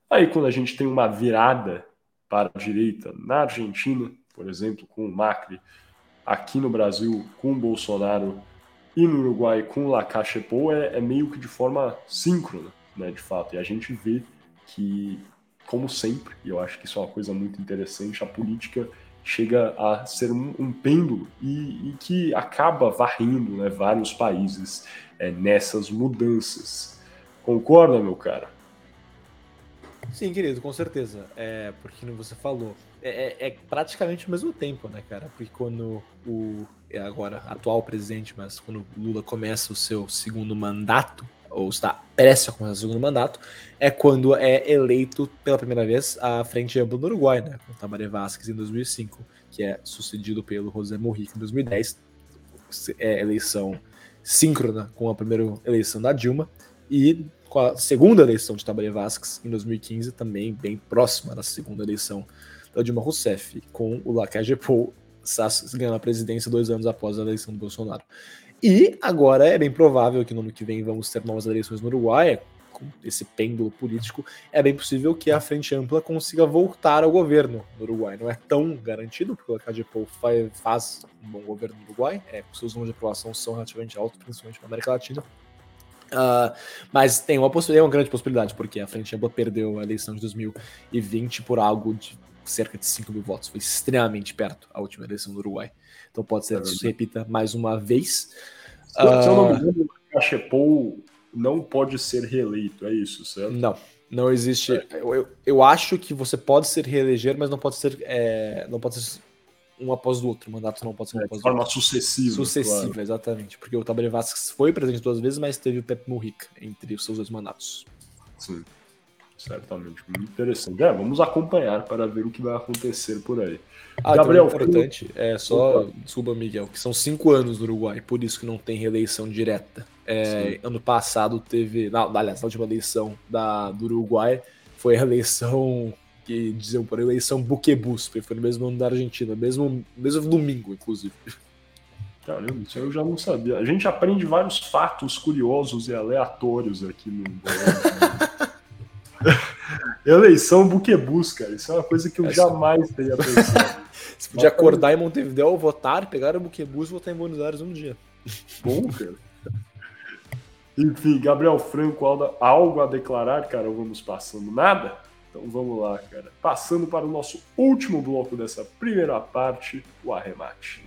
Aí, quando a gente tem uma virada para a direita na Argentina, por exemplo, com o Macri, aqui no Brasil com o Bolsonaro e no Uruguai com o Lacache Pou, é, é meio que de forma síncrona, né, de fato. E a gente vê que, como sempre, e eu acho que isso é uma coisa muito interessante, a política chega a ser um, um pêndulo e, e, que acaba varrendo né, vários países é, nessas mudanças. Concorda, meu cara? Sim, querido, com certeza. É, porque você falou, é, é, é, praticamente o mesmo tempo, né, cara? Porque quando o é agora atual presidente, mas quando Lula começa o seu segundo mandato, ou está prestes a começar o segundo mandato, é quando é eleito pela primeira vez a Frente Ampla do Uruguai, né? Com Tabaré Vázquez em 2005, que é sucedido pelo José Mujica em 2010. É eleição síncrona com a primeira eleição da Dilma. E com a segunda eleição de Tabaré Vasquez em 2015, também bem próxima da segunda eleição da Dilma Rousseff, com o Lacage Pou ganhando a presidência dois anos após a eleição do Bolsonaro. E agora é bem provável que no ano que vem vamos ter novas eleições no Uruguai, com esse pêndulo político, é bem possível que a Frente Ampla consiga voltar ao governo no Uruguai. Não é tão garantido, porque o Lacage Pou faz um bom governo no Uruguai, é, seus números de aprovação são relativamente altos, principalmente na América Latina, Uh, mas tem uma possibilidade, uma grande possibilidade, porque a Frente Ampla perdeu a eleição de 2020 por algo de cerca de 5 mil votos. Foi extremamente perto a última eleição do Uruguai. Então pode ser que isso se repita mais uma vez. Se, uh, se eu não me engano, Cachepou não pode ser reeleito, é isso, certo? Não, não existe. É. Eu, eu, acho que você pode ser reeleger, mas não pode ser, é, não pode ser um após o outro. O mandato não pode ser um é, após o outro. De forma sucessiva. Sucessiva, claro. exatamente. Porque o Tabaré Vasquez foi presidente duas vezes, mas teve o Pepe Mujica entre os seus dois mandatos. Sim, certamente. Muito interessante. É, vamos acompanhar para ver o que vai acontecer por aí. Ah, Gabriel, então é importante, é só, Opa. desculpa, Miguel, que são cinco anos no Uruguai, por isso que não tem reeleição direta. É, ano passado teve, não, aliás, na última eleição da, do Uruguai foi a eleição que diziam por eleição Buquebus, foi no mesmo ano da Argentina, mesmo, mesmo domingo, inclusive. Caramba, isso eu já não sabia. A gente aprende vários fatos curiosos e aleatórios aqui no. Eleição buquebus, cara. Isso é uma coisa que eu jamais teria pensado. Você podia acordar em Montevideo, votar, pegar o buquebus e votar em Buenos Aires um dia. Bom, cara. Enfim, Gabriel Franco, algo a declarar, cara? Vamos passando nada? Então vamos lá, cara. Passando para o nosso último bloco dessa primeira parte, o arremate.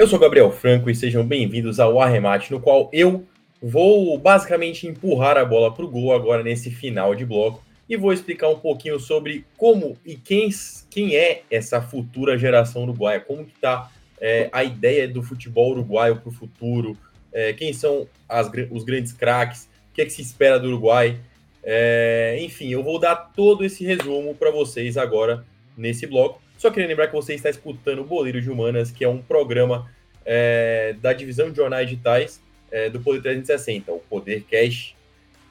Eu sou Gabriel Franco e sejam bem-vindos ao Arremate, no qual eu vou basicamente empurrar a bola para o gol agora nesse final de bloco e vou explicar um pouquinho sobre como e quem, quem é essa futura geração uruguaia, como está é, a ideia do futebol uruguaio para o futuro, é, quem são as, os grandes craques, o que, é que se espera do Uruguai. É, enfim, eu vou dar todo esse resumo para vocês agora nesse bloco. Só queria lembrar que você está escutando o Boleiro de Humanas, que é um programa é, da divisão de jornais digitais é, do Poder 360, o Poder Cash.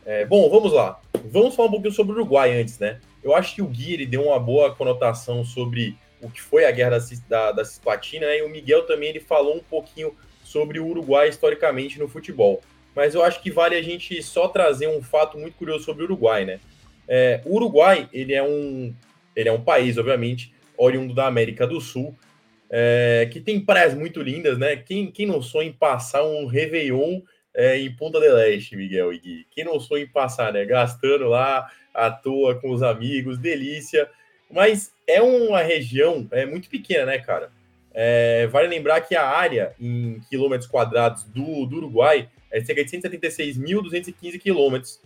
É, bom, vamos lá. Vamos falar um pouquinho sobre o Uruguai antes, né? Eu acho que o Gui ele deu uma boa conotação sobre o que foi a guerra da, da, da Cisplatina, né? E o Miguel também ele falou um pouquinho sobre o Uruguai historicamente no futebol. Mas eu acho que vale a gente só trazer um fato muito curioso sobre o Uruguai, né? É, o Uruguai ele é um ele é um país, obviamente, oriundo da América do Sul, é, que tem praias muito lindas, né? Quem, quem não sonha em passar um Réveillon é, em Punta del Este, Miguel e Gui? Quem não sonha em passar, né? Gastando lá à toa com os amigos, delícia. Mas é uma região é, muito pequena, né, cara? É, vale lembrar que a área em quilômetros quadrados do, do Uruguai é cerca de 176.215 quilômetros,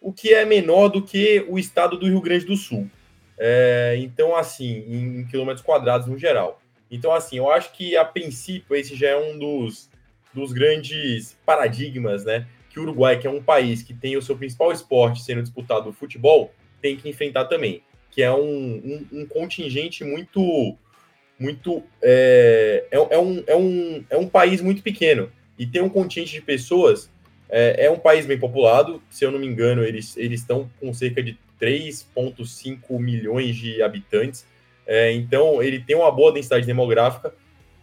o que é menor do que o estado do Rio Grande do Sul. É, então, assim, em quilômetros quadrados no geral. Então, assim, eu acho que a princípio esse já é um dos, dos grandes paradigmas, né? Que o Uruguai, que é um país que tem o seu principal esporte sendo disputado o futebol, tem que enfrentar também, que é um, um, um contingente muito, muito é, é, é, um, é, um, é um país muito pequeno e tem um contingente de pessoas. É, é um país bem populado, se eu não me engano, eles, eles estão com cerca de 3,5 milhões de habitantes. É, então, ele tem uma boa densidade demográfica,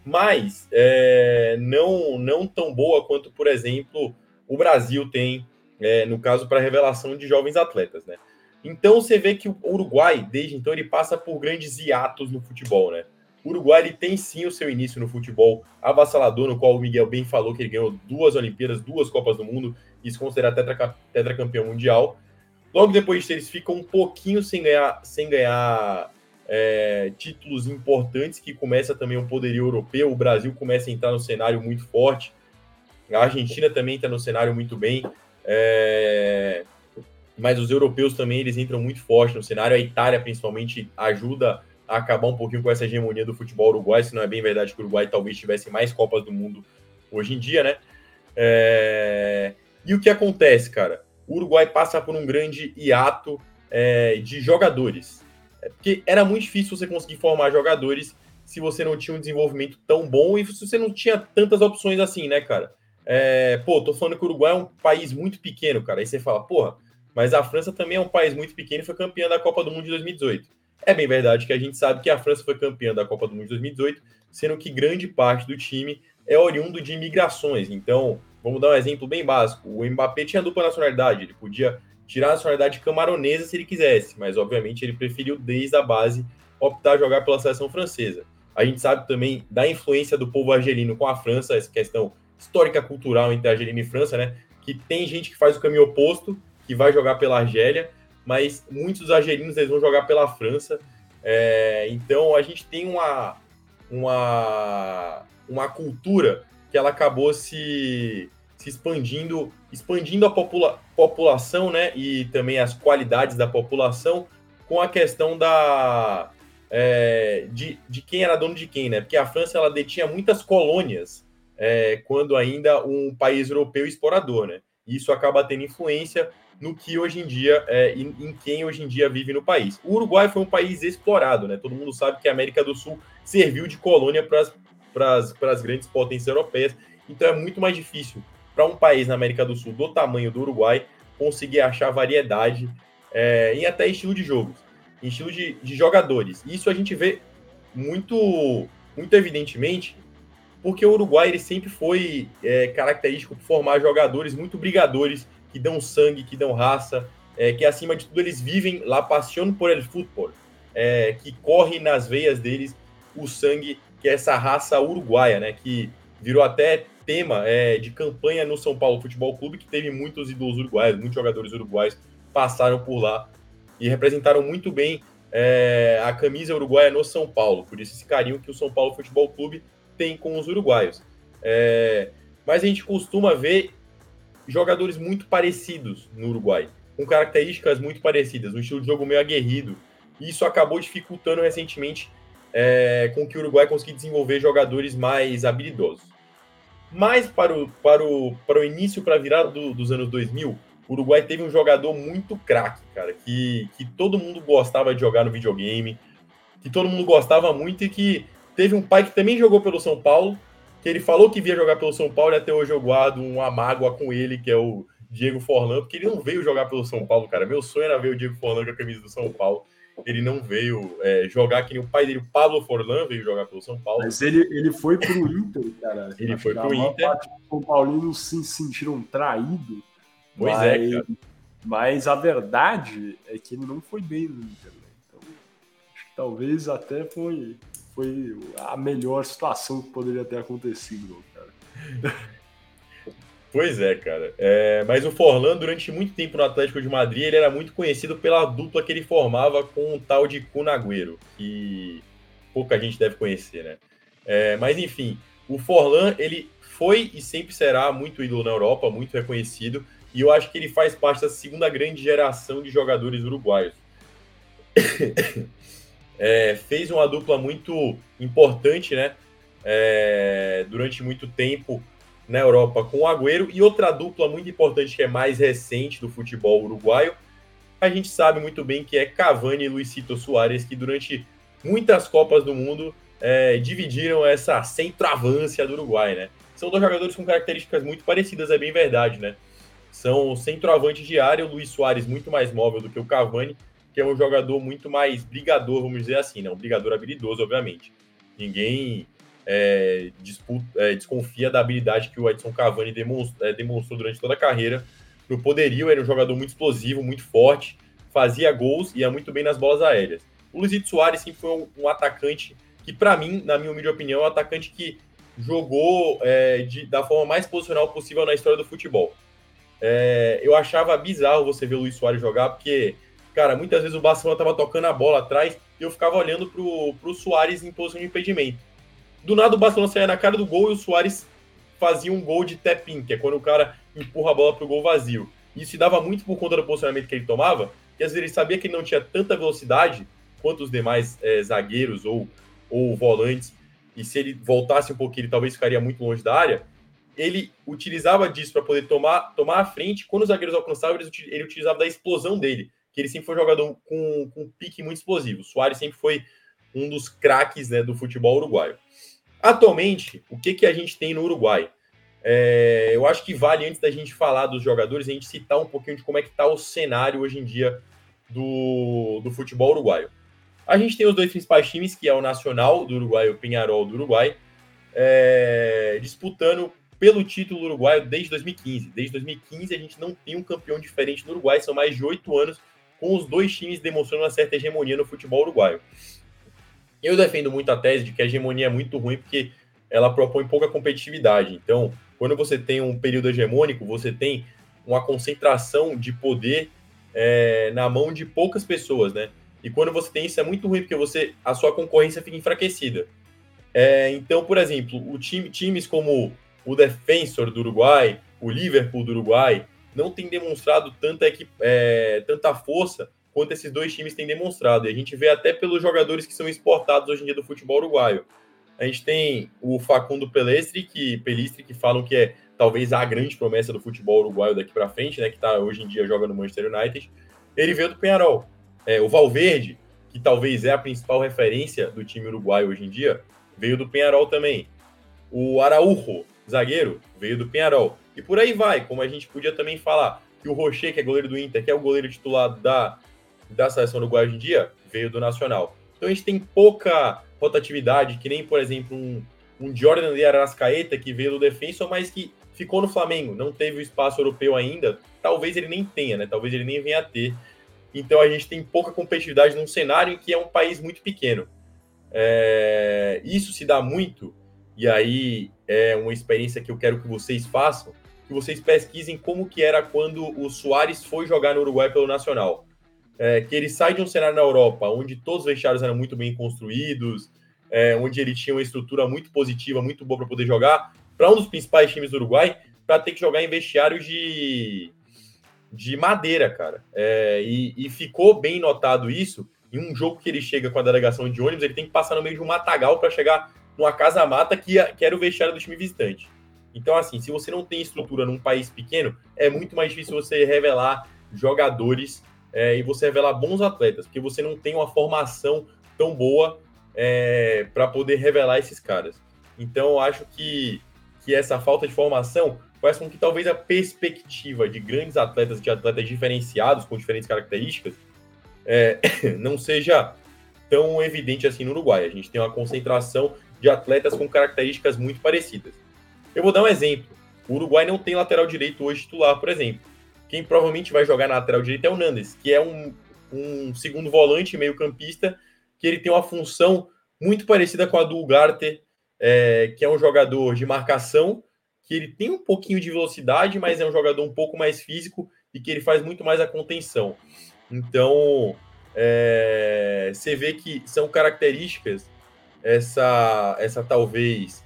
mas é, não, não tão boa quanto, por exemplo, o Brasil tem, é, no caso, para revelação de jovens atletas. Né? Então, você vê que o Uruguai, desde então, ele passa por grandes hiatos no futebol. Né? O Uruguai ele tem sim o seu início no futebol avassalador, no qual o Miguel bem falou que ele ganhou duas Olimpíadas, duas Copas do Mundo e se considera tetra, tetracampeão mundial. Logo depois eles ficam um pouquinho sem ganhar, sem ganhar é, títulos importantes, que começa também o poderio europeu. O Brasil começa a entrar no cenário muito forte. A Argentina também está no cenário muito bem. É, mas os europeus também eles entram muito forte no cenário. A Itália, principalmente, ajuda a acabar um pouquinho com essa hegemonia do futebol uruguai. Se não é bem verdade que o Uruguai talvez tivesse mais Copas do Mundo hoje em dia, né? É... E o que acontece, cara? O Uruguai passa por um grande hiato é, de jogadores. É, porque era muito difícil você conseguir formar jogadores se você não tinha um desenvolvimento tão bom e se você não tinha tantas opções assim, né, cara? É, pô, tô falando que o Uruguai é um país muito pequeno, cara. Aí você fala, porra, mas a França também é um país muito pequeno e foi campeã da Copa do Mundo de 2018. É bem verdade que a gente sabe que a França foi campeã da Copa do Mundo de 2018, sendo que grande parte do time é oriundo de imigrações. Então, Vamos dar um exemplo bem básico. O Mbappé tinha dupla nacionalidade, ele podia tirar a nacionalidade camaronesa se ele quisesse, mas obviamente ele preferiu desde a base optar a jogar pela seleção francesa. A gente sabe também da influência do povo argelino com a França, essa questão histórica cultural entre Argelina e França, né? Que tem gente que faz o caminho oposto, que vai jogar pela Argélia, mas muitos argelinos eles vão jogar pela França. É, então a gente tem uma, uma, uma cultura que ela acabou se, se expandindo, expandindo a popula população, né, e também as qualidades da população com a questão da é, de, de quem era dono de quem, né? Porque a França ela detinha muitas colônias é, quando ainda um país europeu explorador, né? E isso acaba tendo influência no que hoje em dia, é, em, em, quem hoje em dia vive no país. O Uruguai foi um país explorado, né? Todo mundo sabe que a América do Sul serviu de colônia para as grandes potências europeias. Então é muito mais difícil para um país na América do Sul do tamanho do Uruguai conseguir achar variedade é, em até estilo de jogos, em estilo de, de jogadores. Isso a gente vê muito, muito evidentemente porque o Uruguai ele sempre foi é, característico por formar jogadores muito brigadores, que dão sangue, que dão raça, é, que acima de tudo eles vivem la paixão por el futebol, é, que corre nas veias deles o sangue, que é essa raça uruguaia, né, que virou até tema é, de campanha no São Paulo Futebol Clube, que teve muitos ídolos uruguaios, muitos jogadores uruguaios passaram por lá e representaram muito bem é, a camisa uruguaia no São Paulo, por isso esse carinho que o São Paulo Futebol Clube tem com os uruguaios. É, mas a gente costuma ver jogadores muito parecidos no Uruguai, com características muito parecidas, um estilo de jogo meio aguerrido. E isso acabou dificultando recentemente é, com que o Uruguai conseguisse desenvolver jogadores mais habilidosos. Mas para o, para o, para o início, para a virada do, dos anos 2000, o Uruguai teve um jogador muito craque, cara, que, que todo mundo gostava de jogar no videogame, que todo mundo gostava muito e que Teve um pai que também jogou pelo São Paulo, que ele falou que via jogar pelo São Paulo e até hoje eu guardo uma mágoa com ele, que é o Diego Forlan, porque ele não veio jogar pelo São Paulo, cara. Meu sonho era ver o Diego Forlan com a camisa do São Paulo. Ele não veio é, jogar que nem o pai dele, o Pablo Forlan, veio jogar pelo São Paulo. Mas ele, ele foi pro Inter, cara. Ele foi pro Inter. Os São Paulinos se sentiram traídos. Pois mas, é, cara. Mas a verdade é que ele não foi bem no Inter. Né? Então, acho que talvez até foi foi a melhor situação que poderia ter acontecido, cara. Pois é, cara. É, mas o Forlan, durante muito tempo no Atlético de Madrid, ele era muito conhecido pela dupla que ele formava com o tal de Cunagüero, que pouca gente deve conhecer, né? É, mas enfim, o Forlan, ele foi e sempre será muito ídolo na Europa, muito reconhecido, e eu acho que ele faz parte da segunda grande geração de jogadores uruguaios. é, fez uma dupla muito importante, né? É, durante muito tempo na Europa com o Agüero e outra dupla muito importante que é mais recente do futebol uruguaio. A gente sabe muito bem que é Cavani e Luisito Soares, que durante muitas Copas do Mundo é, dividiram essa centroavância do Uruguai, né? São dois jogadores com características muito parecidas, é bem verdade, né? São centroavante de área, o Luiz Soares muito mais móvel do que o Cavani, que é um jogador muito mais brigador, vamos dizer assim, né? Um brigador habilidoso, obviamente. Ninguém é, disputa, é, desconfia da habilidade que o Edson Cavani demonstrou, é, demonstrou durante toda a carreira. No poderio, era um jogador muito explosivo, muito forte, fazia gols e ia muito bem nas bolas aéreas. O Luizito Soares sempre foi um, um atacante que, para mim, na minha humilde opinião, é um atacante que jogou é, de, da forma mais posicional possível na história do futebol. É, eu achava bizarro você ver o Luiz Soares jogar, porque Cara, muitas vezes o Barcelona tava tocando a bola atrás e eu ficava olhando pro, pro Soares em posição de impedimento. Do nada o Barcelona saía na cara do gol e o Soares fazia um gol de tap-in, que é quando o cara empurra a bola pro gol vazio. Isso se dava muito por conta do posicionamento que ele tomava, que às vezes ele sabia que ele não tinha tanta velocidade quanto os demais é, zagueiros ou, ou volantes, e se ele voltasse um pouquinho, ele talvez ficaria muito longe da área. Ele utilizava disso para poder tomar, tomar a frente. Quando os zagueiros alcançavam, ele utilizava da explosão dele que ele sempre foi jogador com, com um pique muito explosivo. O Soares sempre foi um dos craques né, do futebol uruguaio. Atualmente, o que, que a gente tem no Uruguai? É, eu acho que vale, antes da gente falar dos jogadores, a gente citar um pouquinho de como é que está o cenário hoje em dia do, do futebol uruguaio. A gente tem os dois principais times, que é o Nacional do Uruguai e o Penharol do Uruguai, é, disputando pelo título uruguaio desde 2015. Desde 2015 a gente não tem um campeão diferente no Uruguai, são mais de oito anos com os dois times demonstrando uma certa hegemonia no futebol uruguaio. Eu defendo muito a tese de que a hegemonia é muito ruim porque ela propõe pouca competitividade. Então, quando você tem um período hegemônico, você tem uma concentração de poder é, na mão de poucas pessoas, né? E quando você tem isso é muito ruim porque você a sua concorrência fica enfraquecida. É, então, por exemplo, o time, times como o Defensor do Uruguai, o Liverpool do Uruguai, não tem demonstrado tanta, é, tanta força quanto esses dois times têm demonstrado. E a gente vê até pelos jogadores que são exportados hoje em dia do futebol uruguaio. A gente tem o Facundo Pelestri, que, Pelistri, que falam que é talvez a grande promessa do futebol uruguaio daqui para frente, né, que tá, hoje em dia joga no Manchester United. Ele veio do Penharol. É, o Valverde, que talvez é a principal referência do time uruguaio hoje em dia, veio do Penharol também. O Araújo, zagueiro, veio do Penharol. E por aí vai, como a gente podia também falar que o Rocher, que é goleiro do Inter, que é o goleiro titular da, da seleção do hoje em dia, veio do Nacional. Então a gente tem pouca rotatividade, que nem, por exemplo, um, um Jordan de Arrascaeta, que veio do Defensor, mas que ficou no Flamengo, não teve o espaço europeu ainda, talvez ele nem tenha, né? Talvez ele nem venha a ter. Então a gente tem pouca competitividade num cenário em que é um país muito pequeno. É... Isso se dá muito, e aí é uma experiência que eu quero que vocês façam, que vocês pesquisem como que era quando o Soares foi jogar no Uruguai pelo Nacional. É, que ele sai de um cenário na Europa, onde todos os vestiários eram muito bem construídos, é, onde ele tinha uma estrutura muito positiva, muito boa para poder jogar, para um dos principais times do Uruguai, para ter que jogar em vestiários de, de madeira, cara. É, e, e, ficou bem notado isso. Em um jogo que ele chega com a delegação de ônibus, ele tem que passar no meio de um matagal para chegar numa casa-mata que, que era o vestiário do time visitante. Então, assim, se você não tem estrutura num país pequeno, é muito mais difícil você revelar jogadores é, e você revelar bons atletas, porque você não tem uma formação tão boa é, para poder revelar esses caras. Então, eu acho que, que essa falta de formação faz com que talvez a perspectiva de grandes atletas, de atletas diferenciados, com diferentes características, é, não seja tão evidente assim no Uruguai. A gente tem uma concentração de atletas com características muito parecidas. Eu vou dar um exemplo. O Uruguai não tem lateral direito hoje titular, por exemplo. Quem provavelmente vai jogar na lateral direita é o Nandes, que é um, um segundo volante, meio campista, que ele tem uma função muito parecida com a do Ugarte, é, que é um jogador de marcação, que ele tem um pouquinho de velocidade, mas é um jogador um pouco mais físico e que ele faz muito mais a contenção. Então, é, você vê que são características, essa, essa talvez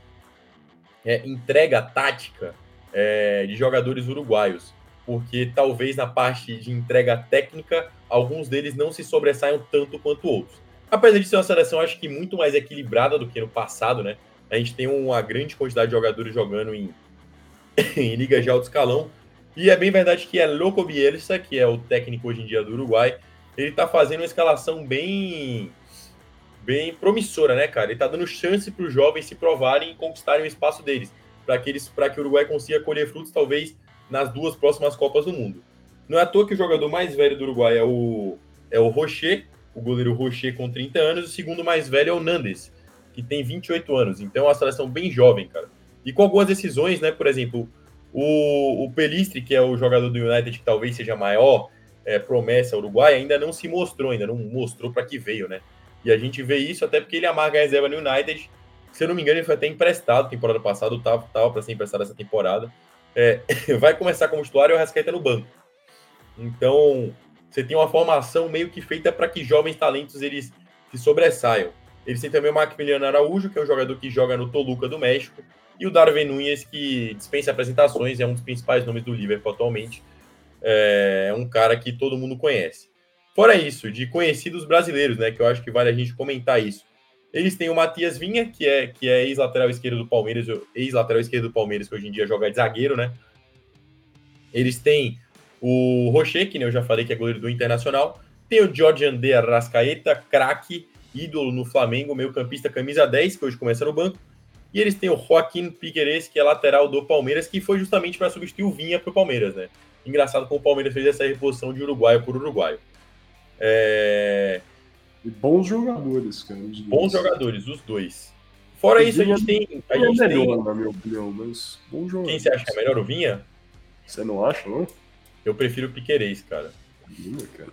é, entrega tática é, de jogadores uruguaios, porque talvez na parte de entrega técnica, alguns deles não se sobressaiam tanto quanto outros. Apesar de ser uma seleção, acho que muito mais equilibrada do que no passado, né? A gente tem uma grande quantidade de jogadores jogando em em ligas de alto escalão. E é bem verdade que é Loco Bielsa, que é o técnico hoje em dia do Uruguai, ele tá fazendo uma escalação bem bem promissora, né, cara? Ele tá dando chance para os jovens se provarem e conquistarem o espaço deles, para que para que o Uruguai consiga colher frutos talvez nas duas próximas Copas do Mundo. Não é à toa que o jogador mais velho do Uruguai é o é o Rocher, o goleiro Rocher com 30 anos, e o segundo mais velho é o Nandes, que tem 28 anos. Então é uma seleção bem jovem, cara e com algumas decisões, né? Por exemplo, o, o Pelistri, que é o jogador do United que talvez seja a maior é, promessa uruguai, ainda não se mostrou, ainda não mostrou para que veio, né? E a gente vê isso até porque ele amarga a reserva no United. Se eu não me engano, ele foi até emprestado temporada passada, estava tava para ser emprestado essa temporada. É, vai começar como titular e o Rascaeta no banco. Então, você tem uma formação meio que feita para que jovens talentos eles se sobressaiam. Eles têm também o Maximiliano Araújo, que é um jogador que joga no Toluca do México, e o Darwin Nunes, que dispensa apresentações, é um dos principais nomes do Liverpool atualmente. É um cara que todo mundo conhece. Fora isso, de conhecidos brasileiros, né? Que eu acho que vale a gente comentar isso. Eles têm o Matias Vinha, que é, que é ex-lateral esquerdo do Palmeiras, ex-lateral esquerdo do Palmeiras, que hoje em dia joga de zagueiro, né? Eles têm o Rocher, que eu já falei que é goleiro do Internacional. Tem o Jorge André Arrascaeta, craque, ídolo no Flamengo, meio campista camisa 10, que hoje começa no banco. E eles têm o Joaquim Piqueires, que é lateral do Palmeiras, que foi justamente para substituir o Vinha para o Palmeiras, né? Engraçado como o Palmeiras fez essa reposição de uruguaio por uruguaio. É... E bons jogadores, cara. Bons jogadores, os dois. Fora o isso, Vinha a gente tem. A gente é melhor, tem... na minha opinião, mas bons jogadores. Quem você acha que é melhor, o Vinha? Você não acha, não? Eu prefiro o Piqueires, cara. Vinha, cara.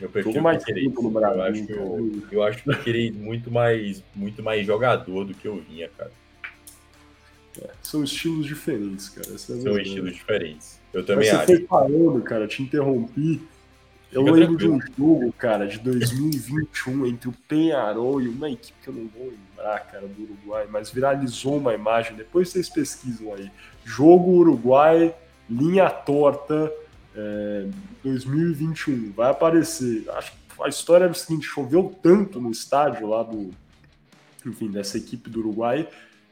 Eu prefiro mais o. No Brasil, eu, acho, eu, eu acho o Piqueires muito mais, muito mais jogador do que o Vinha, cara. É, são estilos diferentes, cara. É são estilos diferentes. Eu também Mas acho. Você foi falando, cara, te interrompi. Eu Fica lembro tranquilo. de um jogo, cara, de 2021 entre o Penharol e uma equipe que eu não vou lembrar, cara, do Uruguai, mas viralizou uma imagem. Depois vocês pesquisam aí. Jogo Uruguai, linha torta, é, 2021. Vai aparecer. Acho que a história é o seguinte: choveu tanto no estádio lá do. Enfim, dessa equipe do Uruguai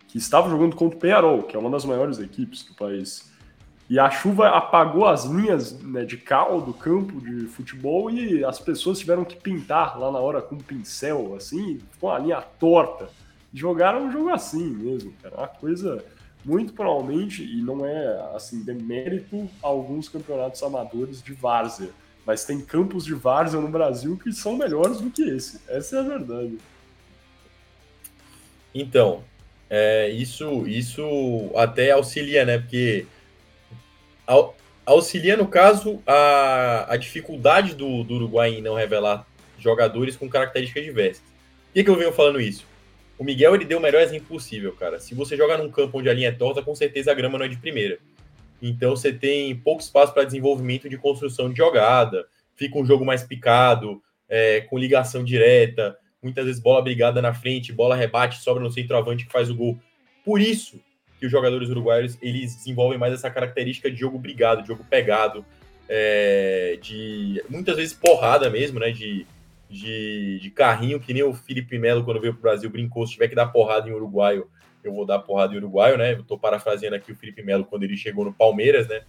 que estava jogando contra o Penharol, que é uma das maiores equipes do país. E a chuva apagou as linhas né, de cal do campo de futebol e as pessoas tiveram que pintar lá na hora com um pincel, assim, com a linha torta. Jogaram um jogo assim mesmo, cara. Uma coisa muito provavelmente, e não é assim, demérito a alguns campeonatos amadores de várzea, mas tem campos de várzea no Brasil que são melhores do que esse. Essa é a verdade. Então, é, isso, isso até auxilia, né? Porque auxilia, no caso, a, a dificuldade do, do Uruguai em não revelar jogadores com características diversas. Por que, que eu venho falando isso? O Miguel ele deu o melhor exemplo possível, cara. Se você joga num campo onde a linha é torta, com certeza a grama não é de primeira. Então você tem pouco espaço para desenvolvimento de construção de jogada, fica um jogo mais picado, é, com ligação direta, muitas vezes bola brigada na frente, bola rebate, sobra no centroavante que faz o gol. Por isso que os jogadores uruguaios eles desenvolvem mais essa característica de jogo brigado, de jogo pegado, é, de muitas vezes porrada mesmo, né? De, de, de, carrinho, que nem o Felipe Melo, quando veio para o Brasil, brincou: se tiver que dar porrada em uruguaio, eu vou dar porrada em uruguaio, né? Eu tô parafraseando aqui o Felipe Melo quando ele chegou no Palmeiras, né?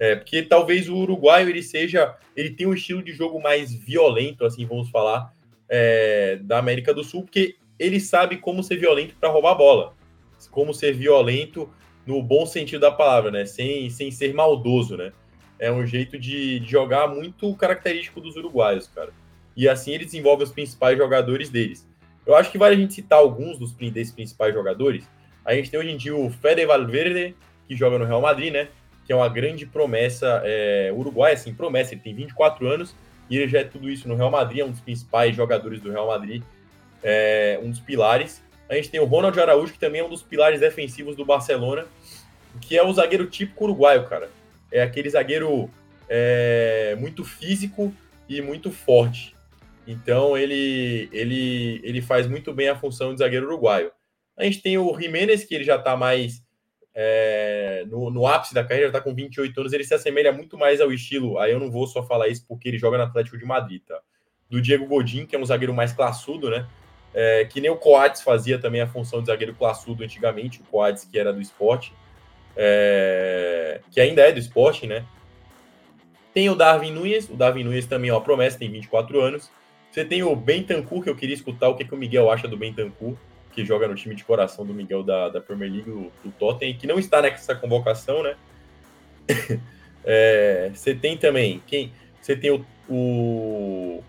É, porque talvez o uruguaio ele seja, ele tem um estilo de jogo mais violento, assim, vamos falar, é, da América do Sul, porque ele sabe como ser violento para roubar a bola como ser violento no bom sentido da palavra, né? Sem, sem ser maldoso, né? É um jeito de, de jogar muito característico dos uruguaios, cara. E assim ele desenvolve os principais jogadores deles. Eu acho que vale a gente citar alguns dos desses principais jogadores. A gente tem hoje em dia o Fede Valverde, que joga no Real Madrid, né? Que é uma grande promessa é, uruguaia, assim, promessa. Ele tem 24 anos e ele já é tudo isso no Real Madrid, é um dos principais jogadores do Real Madrid, é, um dos pilares. A gente tem o Ronald Araújo, que também é um dos pilares defensivos do Barcelona, que é o zagueiro típico uruguaio, cara. É aquele zagueiro é, muito físico e muito forte. Então ele, ele, ele faz muito bem a função de zagueiro uruguaio. A gente tem o Jiménez, que ele já está mais é, no, no, ápice da carreira, está com 28 anos, ele se assemelha muito mais ao estilo. Aí eu não vou só falar isso porque ele joga no Atlético de Madrid, tá? Do Diego Godin, que é um zagueiro mais classudo, né? É, que nem o Coates fazia também a função de zagueiro classudo antigamente, o Coates que era do esporte, é, que ainda é do esporte, né? Tem o Darwin Nunes, o Darwin Nunes também é uma promessa, tem 24 anos. Você tem o Bentancur, que eu queria escutar o que, que o Miguel acha do Bentancur, que joga no time de coração do Miguel da, da Premier League, do, do Tottenham, que não está nessa convocação, né? é, você tem também, quem? Você tem o, o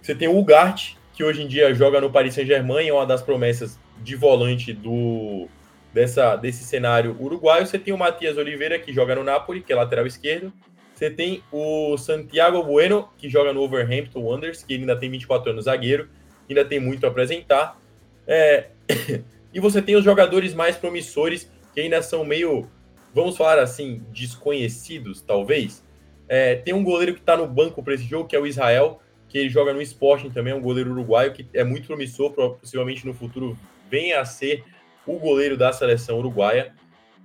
você tem o Ugarte, que hoje em dia joga no Paris Saint-Germain, é uma das promessas de volante do dessa, desse cenário uruguaio. Você tem o Matias Oliveira, que joga no Napoli, que é lateral esquerdo. Você tem o Santiago Bueno, que joga no Overhampton Wanderers, que ainda tem 24 anos, zagueiro, ainda tem muito a apresentar. É... e você tem os jogadores mais promissores, que ainda são meio, vamos falar assim, desconhecidos, talvez. É... tem um goleiro que está no banco para esse jogo, que é o Israel, que ele joga no Sporting também, é um goleiro uruguaio que é muito promissor, possivelmente no futuro venha a ser o goleiro da seleção uruguaia.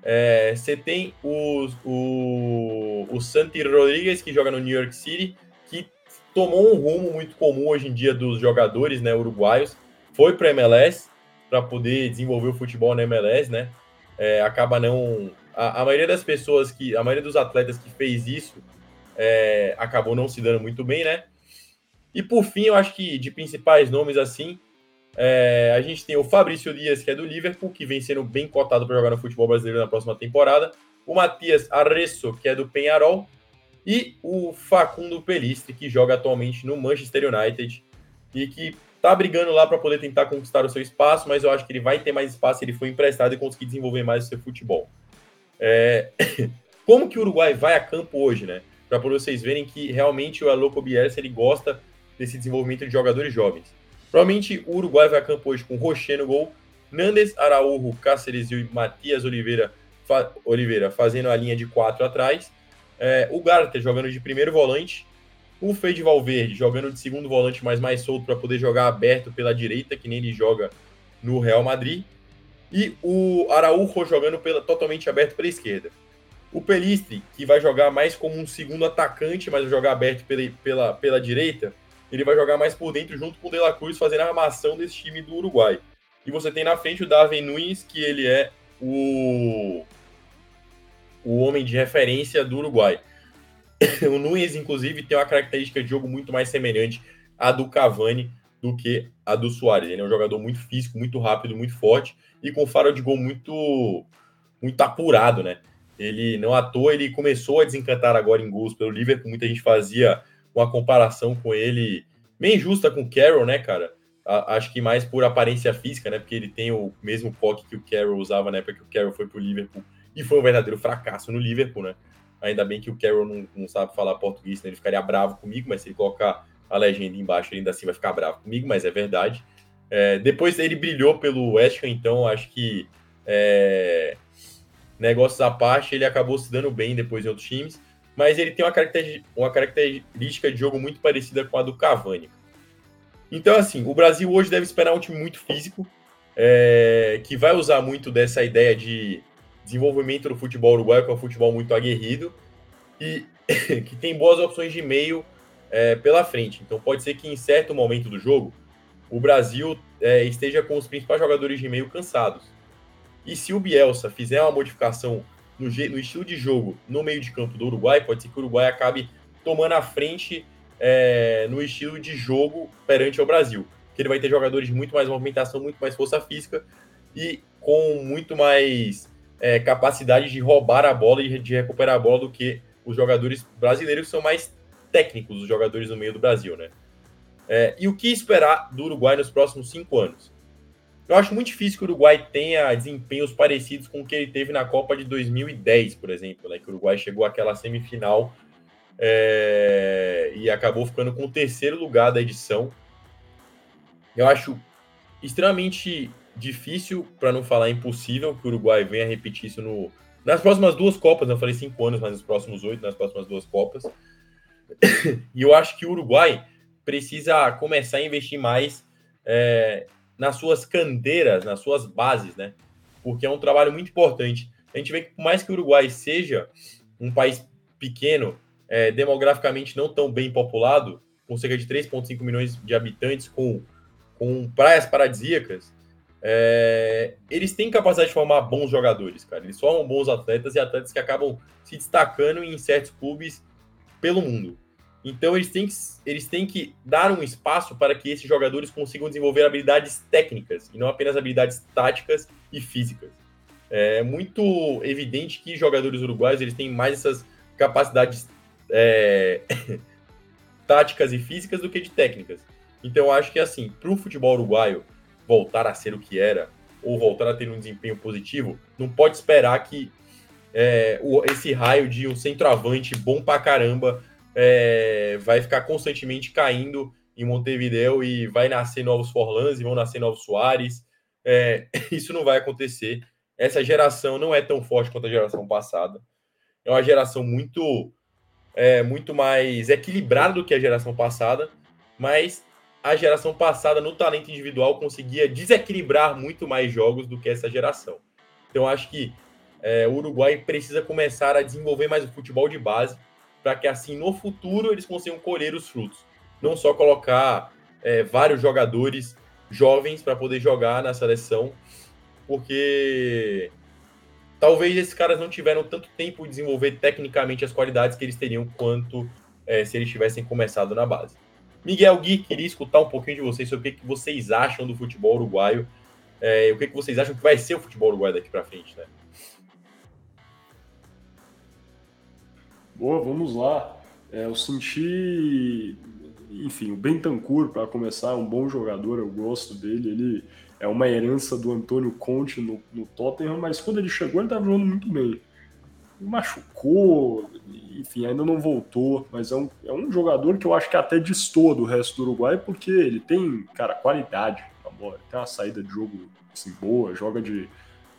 É, você tem o, o, o Santi Rodrigues, que joga no New York City, que tomou um rumo muito comum hoje em dia dos jogadores né, uruguaios, foi para a MLS para poder desenvolver o futebol na MLS, né? É, acaba não. A, a, maioria das pessoas que. A maioria dos atletas que fez isso é, acabou não se dando muito bem, né? E por fim, eu acho que de principais nomes assim, é, a gente tem o Fabrício Dias, que é do Liverpool, que vem sendo bem cotado para jogar no futebol brasileiro na próxima temporada. O Matias Arresso, que é do Penharol. E o Facundo Pelistri, que joga atualmente no Manchester United e que tá brigando lá para poder tentar conquistar o seu espaço, mas eu acho que ele vai ter mais espaço se ele for emprestado e conseguir desenvolver mais o seu futebol. É... Como que o Uruguai vai a campo hoje, né? Para vocês verem que realmente o Aloco Bielsa ele gosta desse desenvolvimento de jogadores jovens. Provavelmente o Uruguai vai a campo hoje com Rocher no gol, Nandes, Araújo, Cáceres e Matias Oliveira, fa Oliveira fazendo a linha de quatro atrás, é, o Garter jogando de primeiro volante, o Fede Valverde jogando de segundo volante, mas mais solto para poder jogar aberto pela direita, que nem ele joga no Real Madrid, e o Araújo jogando pela, totalmente aberto pela esquerda. O Pelistri, que vai jogar mais como um segundo atacante, mas vai jogar aberto pela, pela, pela direita, ele vai jogar mais por dentro junto com o De La Cruz, fazendo a armação desse time do Uruguai. E você tem na frente o Darwin Nunes, que ele é o, o homem de referência do Uruguai. o Nunes, inclusive, tem uma característica de jogo muito mais semelhante à do Cavani do que a do Soares. Ele é um jogador muito físico, muito rápido, muito forte e com faro de gol muito muito apurado, né? Ele não à toa, ele começou a desencantar agora em gols pelo Liverpool. Muita gente fazia uma comparação com ele bem injusta com o Carroll, né, cara? acho que mais por aparência física, né? Porque ele tem o mesmo coque que o Carroll usava na época que o Carroll foi pro Liverpool e foi um verdadeiro fracasso no Liverpool, né? Ainda bem que o Carroll não, não sabe falar português, né? ele ficaria bravo comigo, mas se ele colocar a legenda embaixo, ele ainda assim vai ficar bravo comigo, mas é verdade. É, depois ele brilhou pelo West Ham, então acho que é, negócios à parte, ele acabou se dando bem depois em outros times, mas ele tem uma característica, uma característica de jogo muito parecida com a do Cavani. Então, assim, o Brasil hoje deve esperar um time muito físico, é, que vai usar muito dessa ideia de desenvolvimento do futebol uruguaio, que é um futebol muito aguerrido, e que tem boas opções de meio é, pela frente. Então, pode ser que em certo momento do jogo, o Brasil é, esteja com os principais jogadores de meio cansados. E se o Bielsa fizer uma modificação no, no, estilo de jogo no meio de campo do Uruguai, pode ser que o Uruguai acabe tomando a frente é, no estilo de jogo perante ao Brasil. Que ele vai ter jogadores muito mais movimentação, muito mais força física e com muito mais é, capacidade de roubar a bola e de recuperar a bola do que os jogadores brasileiros, que são mais técnicos, os jogadores no meio do Brasil, né? É, e o que esperar do Uruguai nos próximos cinco anos? Eu acho muito difícil que o Uruguai tenha desempenhos parecidos com o que ele teve na Copa de 2010, por exemplo, né? Que o Uruguai chegou àquela semifinal é, e acabou ficando com o terceiro lugar da edição. Eu acho extremamente difícil, para não falar impossível, que o Uruguai venha repetir isso no, nas próximas duas Copas. Eu falei cinco anos, mas nos próximos oito, nas próximas duas Copas. e eu acho que o Uruguai precisa começar a investir mais é, nas suas canteiras, nas suas bases, né? Porque é um trabalho muito importante. A gente vê que, por mais que o Uruguai seja um país pequeno, é, demograficamente não tão bem populado, com cerca de 3,5 milhões de habitantes, com, com praias paradisíacas, é, eles têm capacidade de formar bons jogadores, cara. Eles formam bons atletas e atletas que acabam se destacando em certos clubes pelo mundo. Então eles têm, que, eles têm que dar um espaço para que esses jogadores consigam desenvolver habilidades técnicas e não apenas habilidades táticas e físicas. É muito evidente que jogadores uruguaios eles têm mais essas capacidades é, táticas e físicas do que de técnicas. Então eu acho que assim, para o futebol uruguaio voltar a ser o que era ou voltar a ter um desempenho positivo, não pode esperar que é, esse raio de um centroavante bom pra caramba é, vai ficar constantemente caindo em Montevideo e vai nascer novos Forlans e vão nascer novos Soares. É, isso não vai acontecer. Essa geração não é tão forte quanto a geração passada. É uma geração muito, é, muito mais equilibrada do que a geração passada, mas a geração passada, no talento individual, conseguia desequilibrar muito mais jogos do que essa geração. Então, acho que é, o Uruguai precisa começar a desenvolver mais o futebol de base para que assim no futuro eles consigam colher os frutos. Não só colocar é, vários jogadores jovens para poder jogar na seleção, porque talvez esses caras não tiveram tanto tempo de desenvolver tecnicamente as qualidades que eles teriam quanto é, se eles tivessem começado na base. Miguel Gui, queria escutar um pouquinho de vocês sobre o que, vocês acham do futebol uruguaio, é, o que vocês acham que vai ser o futebol uruguaio daqui para frente, né? Boa, vamos lá. É, eu senti, enfim, o Bentancur, para começar, é um bom jogador, eu gosto dele. Ele é uma herança do Antônio Conte no, no Tottenham, mas quando ele chegou, ele estava jogando muito bem. Machucou, enfim, ainda não voltou, mas é um, é um jogador que eu acho que até destoa do resto do Uruguai, porque ele tem, cara, qualidade na bola, tem uma saída de jogo assim, boa, joga de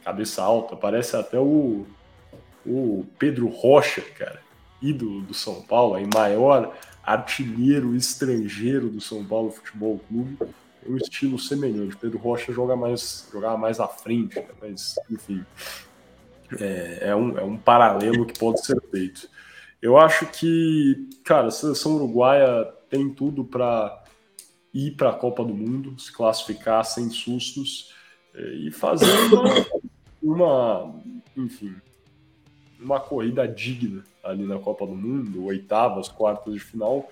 cabeça alta, parece até o, o Pedro Rocha, cara ídolo do São Paulo, aí maior artilheiro estrangeiro do São Paulo Futebol Clube, um estilo semelhante. Pedro Rocha joga mais, jogava mais à frente, né? mas enfim, é, é, um, é um paralelo que pode ser feito. Eu acho que, cara, a seleção uruguaia tem tudo para ir para a Copa do Mundo, se classificar sem sustos é, e fazer uma, uma enfim, uma corrida digna ali na Copa do Mundo, oitavas, quartas de final.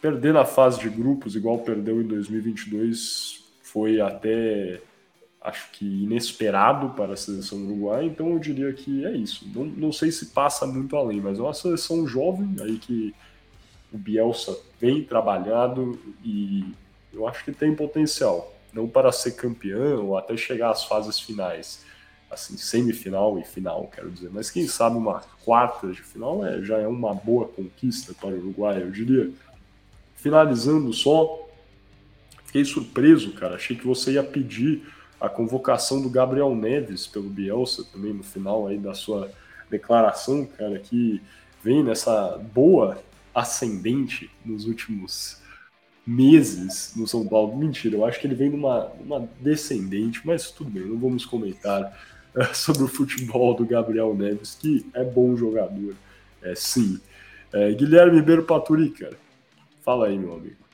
Perder na fase de grupos, igual perdeu em 2022, foi até acho que inesperado para a seleção uruguaia, então eu diria que é isso. Não, não sei se passa muito além, mas é uma seleção jovem aí que o Bielsa vem trabalhado e eu acho que tem potencial, não para ser campeão ou até chegar às fases finais, assim, semifinal e final, quero dizer, mas quem sabe uma quarta de final é, já é uma boa conquista para o Uruguai, eu diria. Finalizando só, fiquei surpreso, cara, achei que você ia pedir a convocação do Gabriel Neves pelo Bielsa também no final aí da sua declaração, cara, que vem nessa boa ascendente nos últimos meses no São Paulo. Mentira, eu acho que ele vem numa, numa descendente, mas tudo bem, não vamos comentar sobre o futebol do Gabriel Neves, que é bom jogador, é sim. É, Guilherme Ribeiro Paturi, cara, fala aí, meu amigo.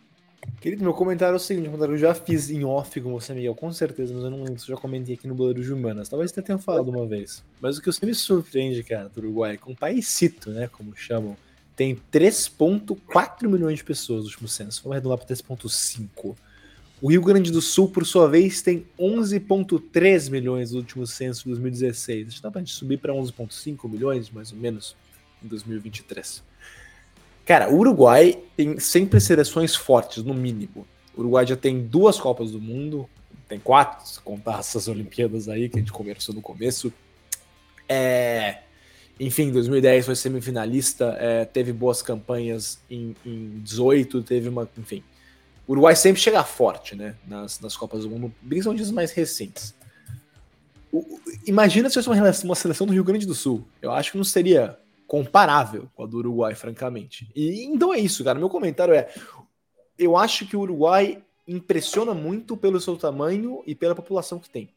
Querido, meu comentário é o seguinte, eu já fiz em off com você, Miguel, com certeza, mas eu não lembro se eu já comentei aqui no Boleiro de Humanas. Talvez até tenha falado uma vez. Mas o que sempre me surpreende, cara, do Uruguai, com o paísito, né, como chamam, tem 3,4 milhões de pessoas no último censo. Vamos arredondar para 3,5. O Rio Grande do Sul, por sua vez, tem 11,3 milhões no último censo de 2016. Acho que dá para a gente subir para 11,5 milhões, mais ou menos, em 2023. Cara, o Uruguai tem sempre seleções fortes, no mínimo. O Uruguai já tem duas Copas do Mundo, tem quatro, se contar essas Olimpíadas aí que a gente conversou no começo. É, enfim, 2010 foi semifinalista, é, teve boas campanhas em, em 18, teve uma. Enfim. O Uruguai sempre chega forte, né? Nas, nas Copas do Mundo, principalmente as mais recentes. O, imagina se fosse uma, uma seleção do Rio Grande do Sul. Eu acho que não seria comparável com a do Uruguai, francamente. E então é isso, cara. Meu comentário é: eu acho que o Uruguai impressiona muito pelo seu tamanho e pela população que tem.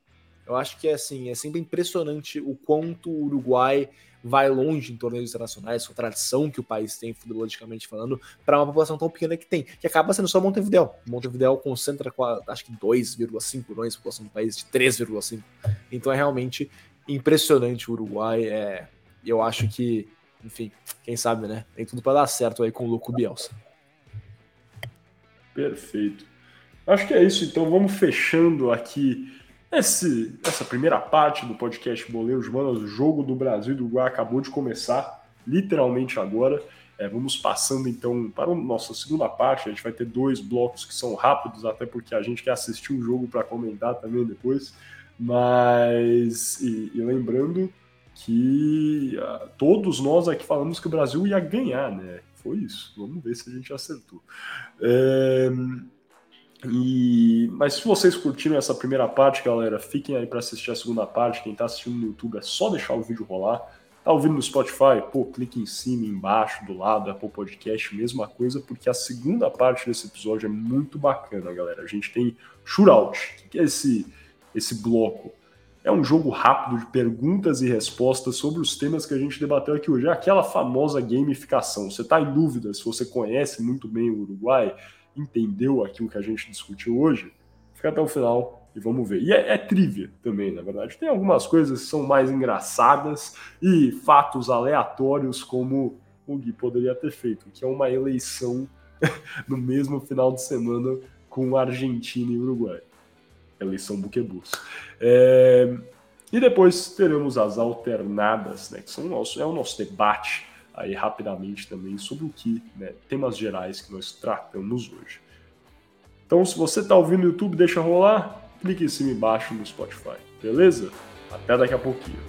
Eu acho que é assim, é sempre impressionante o quanto o Uruguai vai longe em torneios internacionais, com a tradição que o país tem, futebolisticamente falando, para uma população tão pequena que tem, que acaba sendo só Montevideo. Montevideo concentra, acho que 2,5 milhões de população do país, de 3,5. Então é realmente impressionante o Uruguai. É, eu acho que enfim, quem sabe, né? Tem tudo para dar certo aí com o Louco Bielsa. Perfeito. Acho que é isso, então vamos fechando aqui esse, essa primeira parte do podcast Boleiros Manos. O jogo do Brasil e do Uruguai acabou de começar, literalmente agora. É, vamos passando então para a nossa segunda parte. A gente vai ter dois blocos que são rápidos, até porque a gente quer assistir o jogo para comentar também depois. Mas, e, e lembrando que uh, todos nós aqui falamos que o Brasil ia ganhar, né? Foi isso. Vamos ver se a gente acertou. É, e, mas se vocês curtiram essa primeira parte, galera, fiquem aí para assistir a segunda parte. Quem está assistindo no YouTube é só deixar o vídeo rolar. Tá ouvindo no Spotify? Pô, clique em cima, embaixo, do lado, Apple Podcast, mesma coisa, porque a segunda parte desse episódio é muito bacana, galera. A gente tem Shootout. O que é esse, esse bloco? É um jogo rápido de perguntas e respostas sobre os temas que a gente debateu aqui hoje. É aquela famosa gamificação. Você está em dúvida se você conhece muito bem o Uruguai, entendeu aquilo que a gente discutiu hoje? Fica até o final e vamos ver. E é, é trivia também, na verdade. Tem algumas coisas que são mais engraçadas e fatos aleatórios, como o Gui poderia ter feito, que é uma eleição no mesmo final de semana com Argentina e Uruguai eleição buquebus. É, e depois teremos as alternadas, né, que são o nosso, é o nosso debate aí rapidamente também sobre o que, né, temas gerais que nós tratamos hoje. Então, se você está ouvindo no YouTube, deixa rolar, clique em cima embaixo no Spotify, beleza? Até daqui a pouquinho.